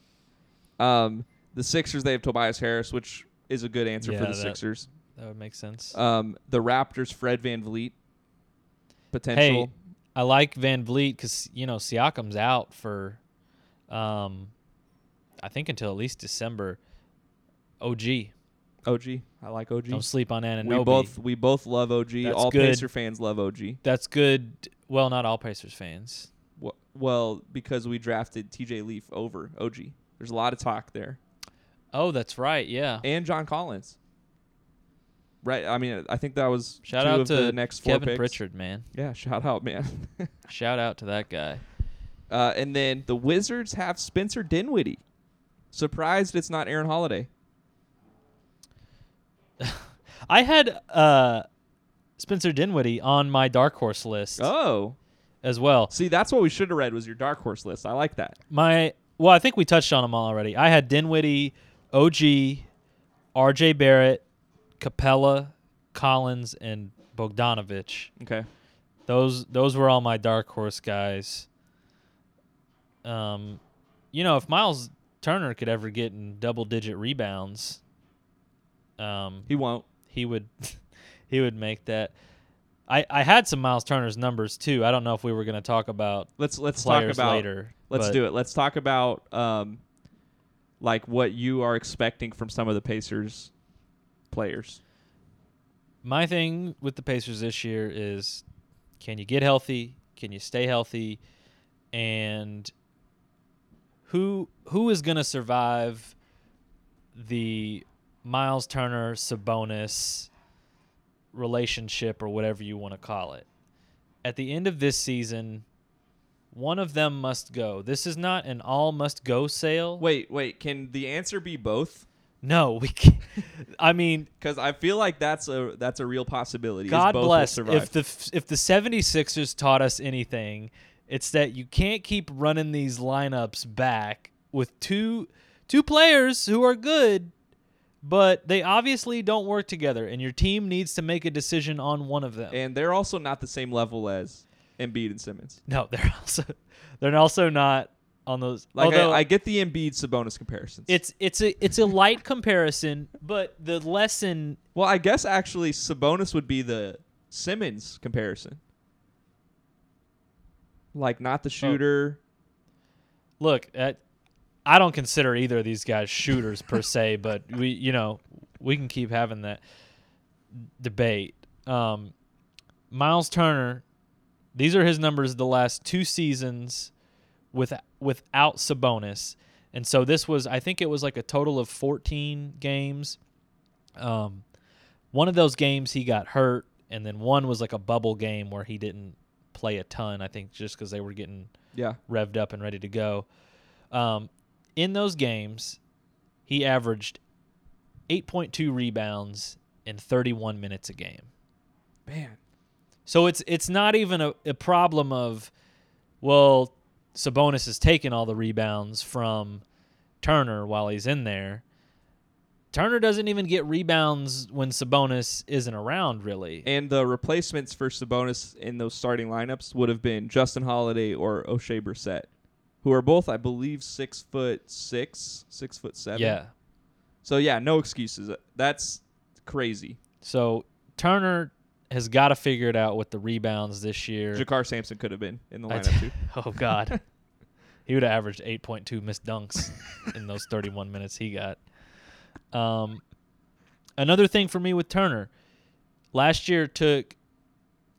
Um, the Sixers they have Tobias Harris, which is a good answer Yeah, for the that- Sixers. That would make sense. Um, the Raptors Fred VanVleet potential. hey, I like VanVleet because you know Siakam's out for, um, I think until at least December. OG, OG, I like OG. don't sleep on Anunoby. we both we both love OG. That's all good. Pacer fans love OG. That's good. Well, not all Pacers fans. Wh- Well, because we drafted TJ Leaf over OG. There's a lot of talk there, Oh, that's right. Yeah. and John Collins. Right. I mean, I think that was Shout two out of to the next four Kevin picks. Pritchard, man. Yeah, shout out, man. Shout out to that guy. Uh, and then the Wizards have Spencer Dinwiddie. Surprised it's not Aaron Holiday. I had uh, Spencer Dinwiddie on my dark horse list Oh, as well. see, that's what we should have read was your dark horse list. I like that. My well, I think we touched on them all already. I had Dinwiddie, OG, R.J. Barrett, Capela, Collins, and Bogdanovich. Okay. Those those were all my dark horse guys. Um, you know, if Miles Turner could ever get in double digit rebounds, um, He won't. he would he would make that. I, I had some Miles Turner's numbers too. I don't know if we were going to talk about Let's let's talk about later. let's do it. Let's talk about um like what you are expecting from some of the Pacers players. My thing with the Pacers this year is can you get healthy? Can you stay healthy? And who who is going to survive the Miles Turner Sabonis relationship or whatever you want to call it? At the end of this season, one of them must go. This is not an all must go sale. Wait, wait, can the answer be both? No, we can't. I mean, Cuz I feel like that's a that's a real possibility. God both bless. If the if the 76ers taught us anything, it's that you can't keep running these lineups back with two two players who are good, but they obviously don't work together and your team needs to make a decision on one of them. and they're also not the same level as Embiid and Simmons. no, they're also they're also not on those Like although I, I get the Embiid Sabonis comparisons. it's it's a it's a light comparison, but the lesson well, I guess actually Sabonis would be the Simmons comparison. Like not the oh. shooter. look at I don't consider either of these guys shooters per se, but we you know we can keep having that debate. Um, Miles Turner, these are his numbers the last two seasons with without Sabonis, and so this was I think it was like a total of 14 games. Um, one of those games he got hurt, and then one was like a bubble game where he didn't play a ton. I think just because they were getting Yeah. revved up and ready to go. Um, in those games, he averaged 8.2 rebounds in 31 minutes a game. Man, So it's it's not even a, a problem of, well, Sabonis has taken all the rebounds from Turner while he's in there. Turner doesn't even get rebounds when Sabonis isn't around, really. and the replacements for Sabonis in those starting lineups would have been Justin Holiday or Oshae Brissett, who are both, I believe, six foot six, six foot seven. yeah. So yeah, no excuses. That's crazy. So Turner has got to figure it out with the rebounds this year. JaKarr Sampson could have been in the lineup too. oh God, he would have averaged eight point two missed dunks in those thirty one minutes he got. Um, another thing for me with Turner, last year took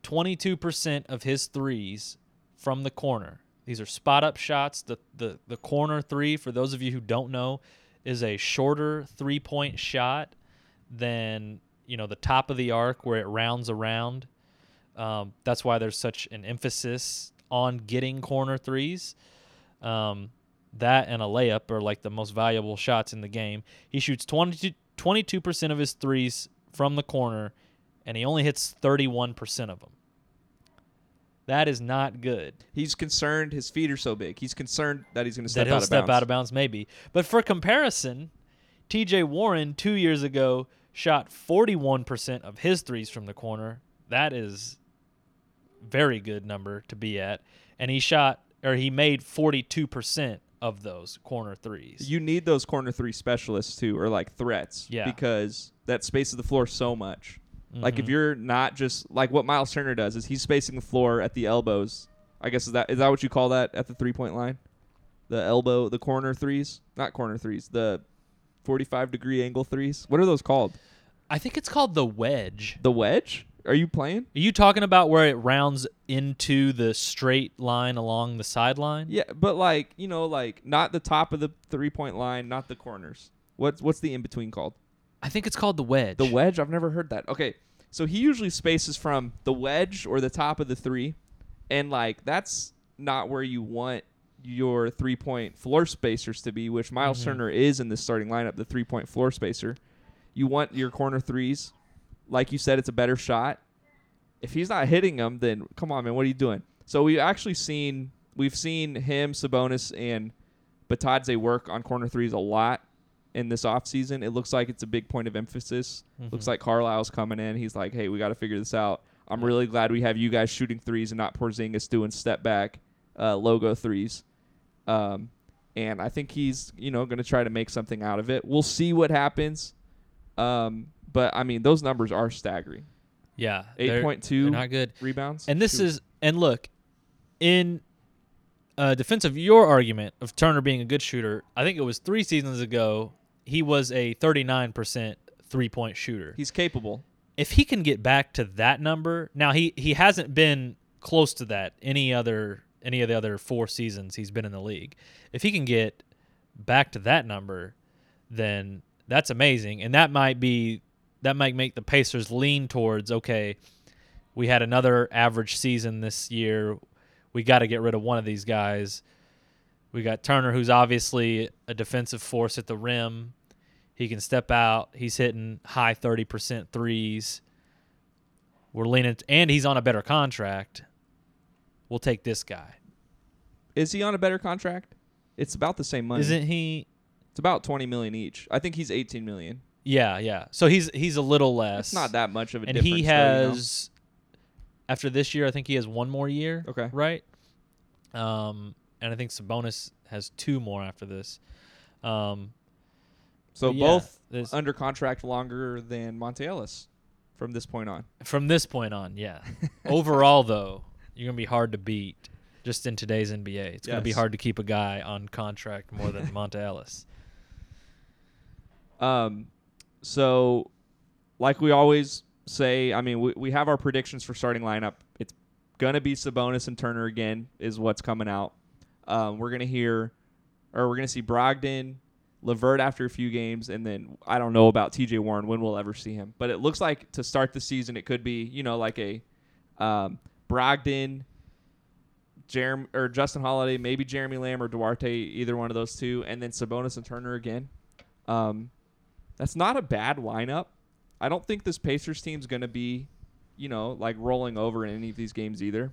twenty two percent of his threes from the corner. These are spot up shots. The, the the corner three, for those of you who don't know, is a shorter three point shot than you know the top of the arc where it rounds around. Um, that's why there's such an emphasis on getting corner threes. Um, that and a layup are like the most valuable shots in the game. He shoots 22 percent of his threes from the corner, and he only hits 31 percent of them. That is not good. He's concerned his feet are so big. He's concerned that he's going to that step he'll out of bounds. step bounds. out of bounds, maybe. But for comparison, T.J. Warren two years ago shot 41% of his threes from the corner. That is very good number to be at, and he shot or he made 42% of those corner threes. You need those corner three specialists too, or like threats. Yeah. Because that spaces the floor so much. Like if Mhm. you're not just like what Miles Turner does is he's spacing the floor at the elbows. I guess is that is that what you call that at the three point line? The elbow, the corner threes, not corner threes, the forty-five degree angle threes. What are those called? I think it's called the wedge. The wedge? Are you playing? Are you talking about where it rounds into the straight line along the sideline? Yeah, but like you know, like not the top of the three point line, not the corners. What's what's the in between called? I think it's called the wedge. The wedge? I've never heard that. Okay. So he usually spaces from the wedge or the top of the three. And like that's not where you want your three point floor spacers to be, which Miles Mhm. Turner is in the starting lineup, the three point floor spacer. You want your corner threes. Like you said, it's a better shot. If he's not hitting them, then come on, man, what are you doing? So we've actually seen we've seen him, Sabonis, and Bitadze work on corner threes a lot in this offseason. It looks like it's a big point of emphasis. Looks Mhm. like Carlisle's coming in. He's like, hey, we got to figure this out. I'm really glad we have you guys shooting threes and not Porzingis doing step back uh, logo threes. Um, and I think he's, you know, going to try to make something out of it. We'll see what happens. Um, but I mean, those numbers are staggering. Yeah. Eight point two not good. rebounds. And this Shoot. is and look, in uh, defense of your argument of Turner being a good shooter, I think it was three seasons ago he was a 39% three point shooter. he's capable. if he can get back to that number, now he he hasn't been close to that any other any of the other four seasons he's been in the league. If he can get back to that number, then that's amazing, and that might be that might make the Pacers lean towards okay, we had another average season this year. We got to get rid of one of these guys. We got Turner, who's obviously a defensive force at the rim. He can step out. He's hitting high 30% threes. We're leaning, and he's on a better contract. We'll take this guy. Is he on a better contract? It's about the same money. Isn't he? It's about 20 million each. I think he's 18 million. Yeah, yeah. So he's he's a little less. It's not that much of a and difference. he though, you know? has after this year, I think he has one more year. Okay. Right. Um, and I think Sabonis has two more after this. Um, So yeah, both this- under contract longer than Monta Ellis from this point on. from this point on, yeah. Overall, though, you're gonna be hard to beat. Just in today's NBA, it's gonna be hard to keep a guy on contract more than Monta Ellis. Um, so like we always say, I mean, we, we have our predictions for starting lineup. It's gonna be Sabonis and Turner again is what's coming out. Um, we're gonna hear, or we're gonna see Brogdon, Levert after a few games, and then I don't know about T.J. Warren when we'll ever see him. But it looks like to start the season, it could be you know like a um, Brogdon, Jeremy or Justin Holiday, maybe Jeremy Lamb or Duarte, either one of those two, and then Sabonis and Turner again. Um, that's not a bad lineup. I don't think this Pacers team's going to be, you know, like rolling over in any of these games either.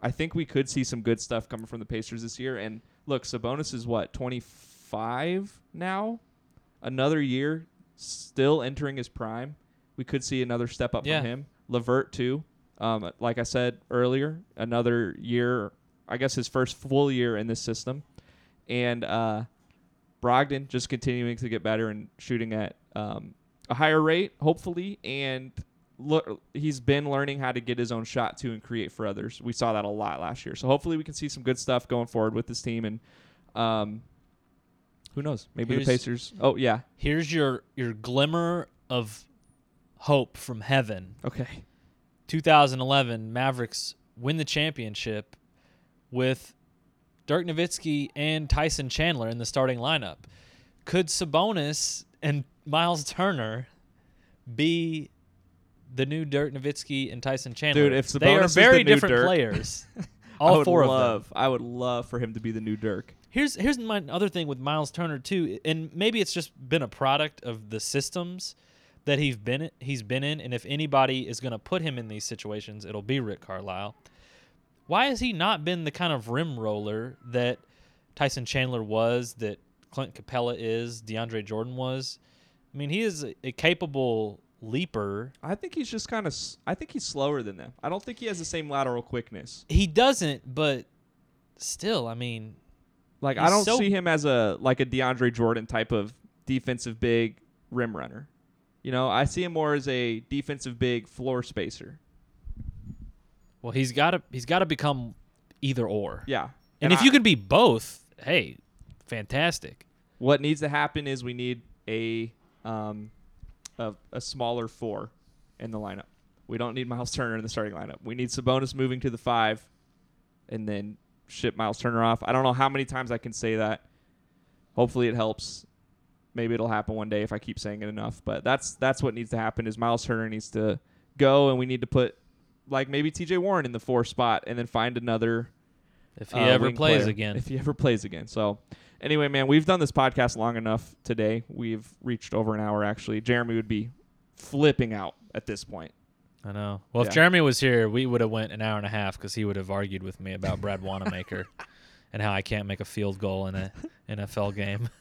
I think we could see some good stuff coming from the Pacers this year. And look, Sabonis is what, 25 now? Another year, still entering his prime. We could see another step up Yeah. from him. Levert, too. Um, like I said earlier, another year, I guess his first full year in this system. And uh, Brogdon just continuing to get better and shooting at um, a higher rate, hopefully. And look, he's been learning how to get his own shot too and create for others. We saw that a lot last year. So hopefully we can see some good stuff going forward with this team. And um, who knows? Maybe Here's- the Pacers. Oh yeah. Here's your your glimmer of hope from heaven. Okay. 2011 Mavericks win the championship with Dirk Nowitzki and Tyson Chandler in the starting lineup. Could Sabonis and Miles Turner be the new Dirk Nowitzki and Tyson Chandler? Dude, if they Sabonis are is the very different Dirk, players. I All would four of them. love, I would love for him to be the new Dirk. Here's here's my other thing with Miles Turner too, and maybe it's just been a product of the systems that he's been he's been in, and if anybody is going to put him in these situations, it'll be Rick Carlisle. Why has he not been the kind of rim roller that Tyson Chandler was, that Clint Capela is, DeAndre Jordan was? I mean, he is a, a capable leaper. I think he's just kind of. I think he's slower than them. I don't think he has the same lateral quickness. He doesn't, but still, I mean, Like I don't so- see him as a like a DeAndre Jordan type of defensive big rim runner. You know, I see him more as a defensive big floor spacer. well, he's got to he's got to become either or. Yeah. And, if I- you can be both, hey, fantastic. what needs to happen is we need a um a, a smaller four in the lineup. We don't need Miles Turner in the starting lineup. We need Sabonis moving to the five, and then ship Miles Turner off. I don't know how many times I can say that. Hopefully it helps. Maybe it'll happen one day if I keep saying it enough. But that's that's what needs to happen. Is Miles Turner needs to go, and we need to put like maybe T.J. Warren in the four spot, and then find another If he uh, ever plays player, again. If he ever plays again. So, anyway, man, we've done this podcast long enough today. We've reached over an hour, actually. Jeremy would be flipping out at this point. I know. Well, if Jeremy was here, we would have went an hour and a half because he would have argued with me about Brad Wanamaker and how I can't make a field goal in a NFL game.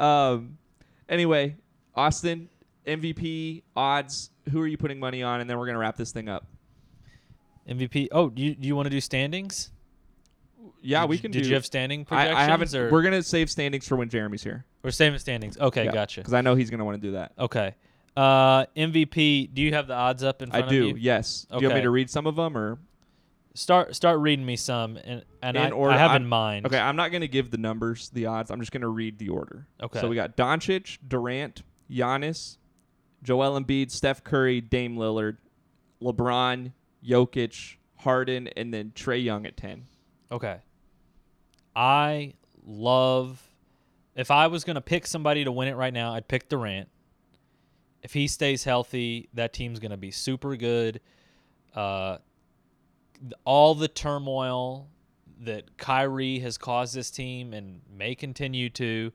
Um, anyway, Austin, MVP odds. Who are you putting money on? And then we're going to wrap this thing up. MVP. Oh, do you, do you want to do standings? Yeah, Did we you- can Did do you have standing I, projections? I haven't. Or We're going to save standings for when Jeremy's here. we're saving standings. Okay, gotcha. Because I know he's going to want to do that. Okay. Uh, MVP. Do you have the odds up in I front do, of you? I do, yes. Do you want me to read some of them or? Start start reading me some, and and In I, order- I have I'm- in mind. Okay, I'm not going to give the numbers, the odds. I'm just going to read the order. Okay. So we got Doncic, Durant, Giannis, Joel Embiid, Steph Curry, Dame Lillard, LeBron, Jokic, Harden, and then Trae Young at 10. Okay. I love. If I was going to pick somebody to win it right now, I'd pick Durant. If he stays healthy, that team's going to be super good. Uh, all the turmoil that Kyrie has caused this team and may continue to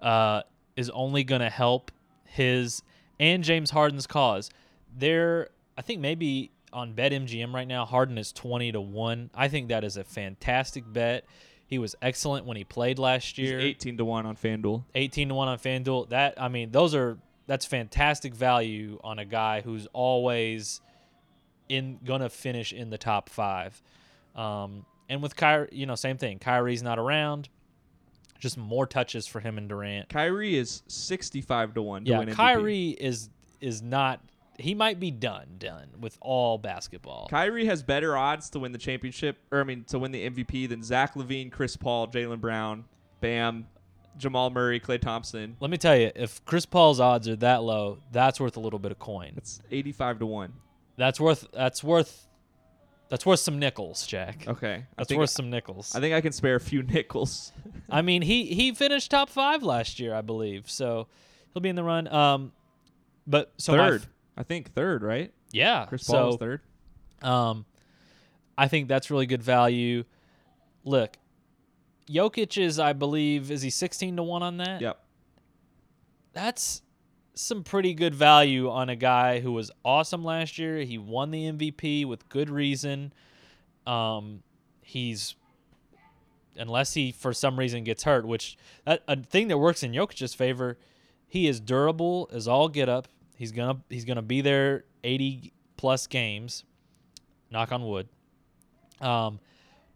uh, is only going to help his and James Harden's cause. There, I think maybe on BetMGM right now, Harden is twenty to one. I think that is a fantastic bet. He was excellent when he played last He's year. 18 to 1 on FanDuel. 18 to 1 on FanDuel. That I mean, those are that's fantastic value on a guy who's always in gonna finish in the top 5. Um, and with Kyrie, you know, same thing. Kyrie's not around. Just more touches for him and Durant. Kyrie is 65 to 1 to Yeah, win MVP. Kyrie is is not he might be done done with all basketball. Kyrie has better odds to win the championship, or I mean, to win the MVP than Zach LaVine, Chris Paul, Jaylen Brown, Bam, Jamal Murray, Klay Thompson. Let me tell you, if Chris Paul's odds are that low, that's worth a little bit of coin. It's 85 to 1. That's worth that's worth that's worth some nickels, Jack. Okay. That's think, worth some nickels. I think I can spare a few nickels. I mean, he he finished top five last year, I believe, so he'll be in the run. Um, but so third. I think third, right? yeah. Chris so Paul was third. Um, I think that's really good value. Look, Jokic is, I believe, is he sixteen to one on that? Yep. That's some pretty good value on a guy who was awesome last year. He won the MVP with good reason. Um, he's unless he for some reason gets hurt, which that, a thing that works in Jokic's favor. He is durable as all get up. He's gonna he's gonna be there eighty plus games. Knock on wood. Um,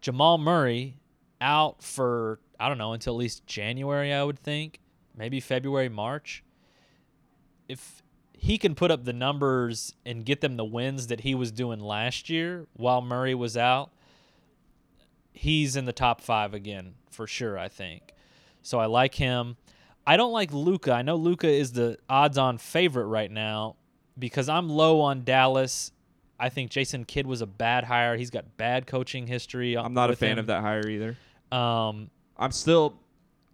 Jamal Murray out for I don't know until at least January, I would think, maybe February, March. If he can put up the numbers and get them the wins that he was doing last year while Murray was out, he's in the top five again for sure. I think. So I like him. I don't like Luka. I know Luka is the odds-on favorite right now because I'm low on Dallas. I think Jason Kidd was a bad hire. He's got bad coaching history. I'm not a fan him. of that hire either. Um, I'm still,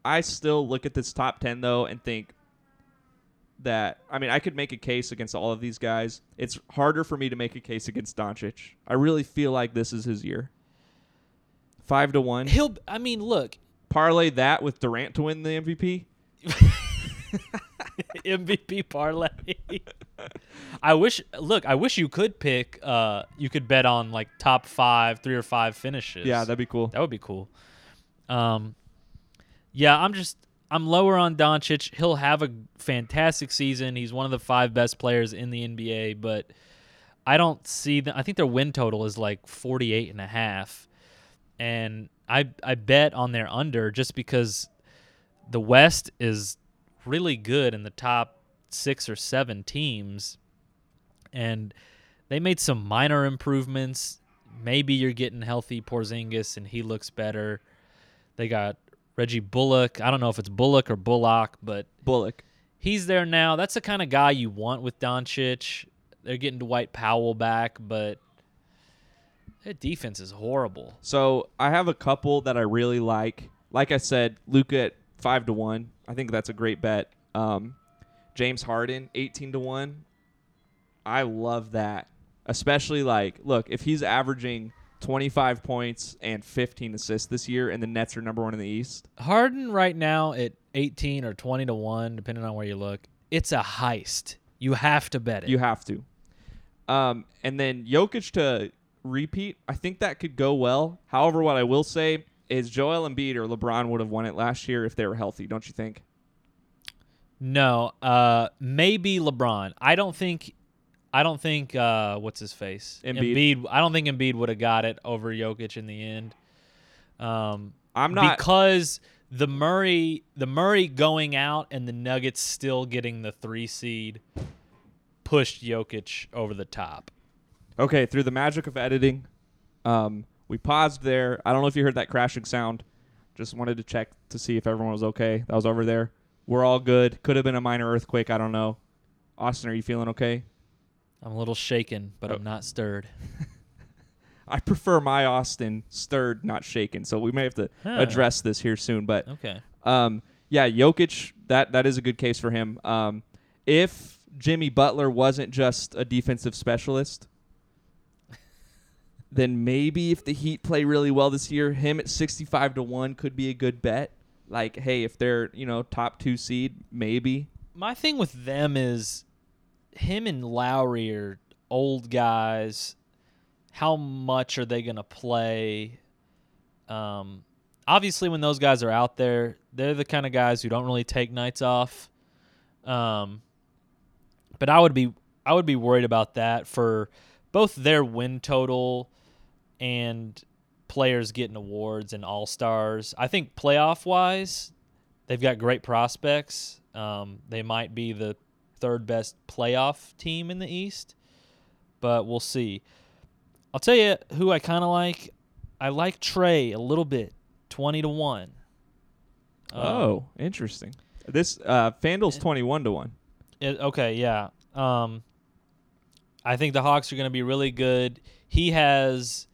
I still look at this top ten though and think that I mean I could make a case against all of these guys. It's harder for me to make a case against Doncic. I really feel like this is his year. Five to one. he'll. I mean, look, Parlay that with Durant to win the MVP. MVP parlay. I wish. Look, I wish you could pick. Uh, you could bet on like top five, three or five finishes. Yeah, that'd be cool. That would be cool. Um, yeah, I'm just I'm lower on Doncic. He'll have a fantastic season. He's one of the five best players in the NBA, but I don't see I think their win total is like 48 and a half. And I I bet on their under just because the West is really good in the top 6 or 7 teams and they made some minor improvements. Maybe you're getting healthy Porzingis and he looks better. They got Reggie Bullock. I don't know if it's Bullock or Bullock, but Bullock. he's there now. That's the kind of guy you want with Doncic. They're getting Dwight Powell back, but their defense is horrible. So I have a couple that I really like. Like I said, Luka at five to one. I think that's a great bet. Um, James Harden eighteen to one. I love that. Especially like, look, if he's averaging twenty five points and fifteen assists this year, and the Nets are number one in the East. Harden right now at 18 or 20 to 1, depending on where you look, it's a heist. You have to bet it. You have to. Um, and then Jokic to repeat, I think that could go well. However, what I will say is Joel Embiid or LeBron would have won it last year if they were healthy, don't you think? no, uh, maybe LeBron. I don't think. I don't think uh, what's his face Embiid. I don't think Embiid would have got it over Jokic in the end. Um, I'm not. because the Murray the Murray going out and the Nuggets still getting the three seed pushed Jokic over the top. Okay, through the magic of editing, um, we paused there. I don't know if you heard that crashing sound. Just wanted to check to see if everyone was okay. That was over there. We're all good. Could have been a minor earthquake. I don't know. Austin, are you feeling okay? I'm a little shaken, but Oh. I'm not stirred. I prefer my Austin stirred, not shaken. So we may have to Huh. address this here soon. But Okay. Um, yeah, Jokic, that that is a good case for him. Um, if Jimmy Butler wasn't just a defensive specialist, then maybe if the Heat play really well this year, him at sixty-five to one could be a good bet. Like, hey, if they're you know top two seed, maybe. My thing with them is him and Lowry are old guys. How much are they going to play? Um, obviously, when those guys are out there, they're the kind of guys who don't really take nights off. Um, but I would be I would be worried about that for both their win total and players getting awards and all stars. I think playoff wise, they've got great prospects. Um, they might be the third best playoff team in the East, but we'll see. I'll tell you who I kind of like. I like Trae a little bit, twenty to one. Um, oh, interesting. This uh, Fanduel's twenty-one to one. It, okay, yeah. Um, I think the Hawks are going to be really good. He has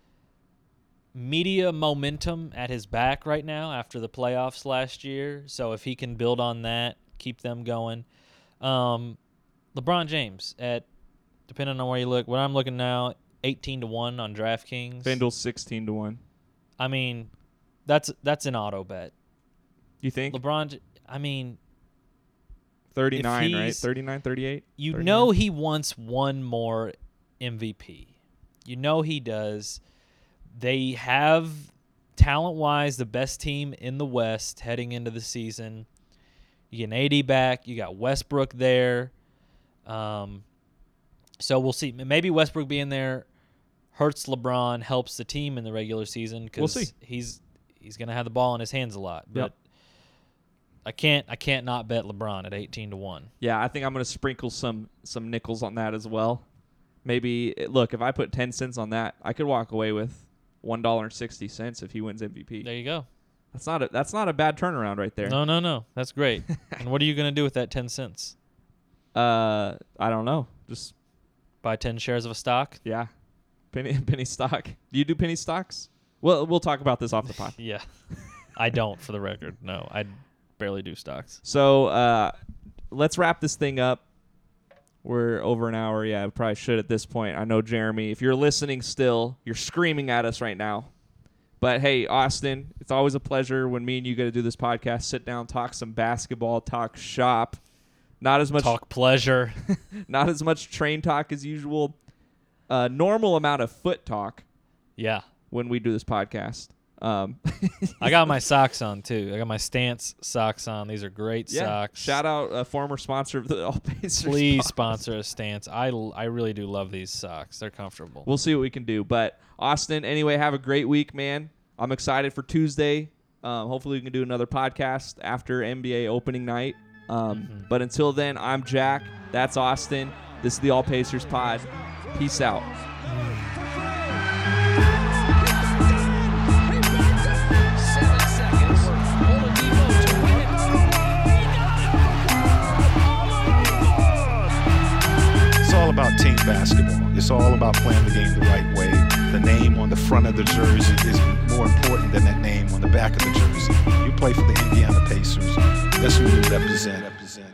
media momentum at his back right now after the playoffs last year. So if he can build on that, keep them going. Um, LeBron James at depending on where you look. What I'm looking now, 18 to 1 on DraftKings. FanDuel's sixteen to one. I mean, that's that's an auto bet. You think LeBron I mean, 39, right? he's- 39, 38? you 39? know he wants one more MVP. You know he does. They have talent wise the best team in the West heading into the season. You get an AD back. You got Westbrook there. Um, so we'll see. Maybe Westbrook being there hurts LeBron, helps the team in the regular season We'll because see. he's he's gonna have the ball in his hands a lot. But Yep. I can't I can't not bet LeBron at eighteen to one. Yeah, I think I'm going to sprinkle some some nickels on that as well. Maybe look, if I put 10 cents on that, I could walk away with $1.60 if he wins MVP. There you go. That's not a that's not a bad turnaround right there. No, no, no. That's great. and what are you gonna do with that ten cents? Uh, I don't know. Just Buy ten shares of a stock? yeah. Penny penny stock. Do you do penny stocks? Well, we'll talk about this off the pod. Yeah. I don't, for the record. No, I barely do stocks. So, uh let's wrap this thing up. We're over an hour. Yeah, I probably should at this point. I know Jeremy, if you're listening still, you're screaming at us right now. But hey, Austin, it's always a pleasure when me and you get to do this podcast, sit down, talk some basketball, talk shop. Not as much Talk pleasure. not as much train talk as usual. Uh, normal amount of foot talk yeah. when we do this podcast. Um, I got my socks on too. I got my stance socks on. These are great yeah, socks. Shout out a former sponsor of the All Pacers. Please sponsor a stance. I, l- I really do love these socks. They're comfortable. We'll see what we can do. But Austin, anyway, have a great week, man. I'm excited for Tuesday. Um, hopefully, we can do another podcast after NBA opening night. Um, Mhm. But until then, I'm Jack. That's Austin. This is the All Pacers Pod. Peace out. About team basketball. It's all about playing the game the right way. The name on the front of the jersey is more important than that name on the back of the jersey. You play for the Indiana Pacers. That's who you represent.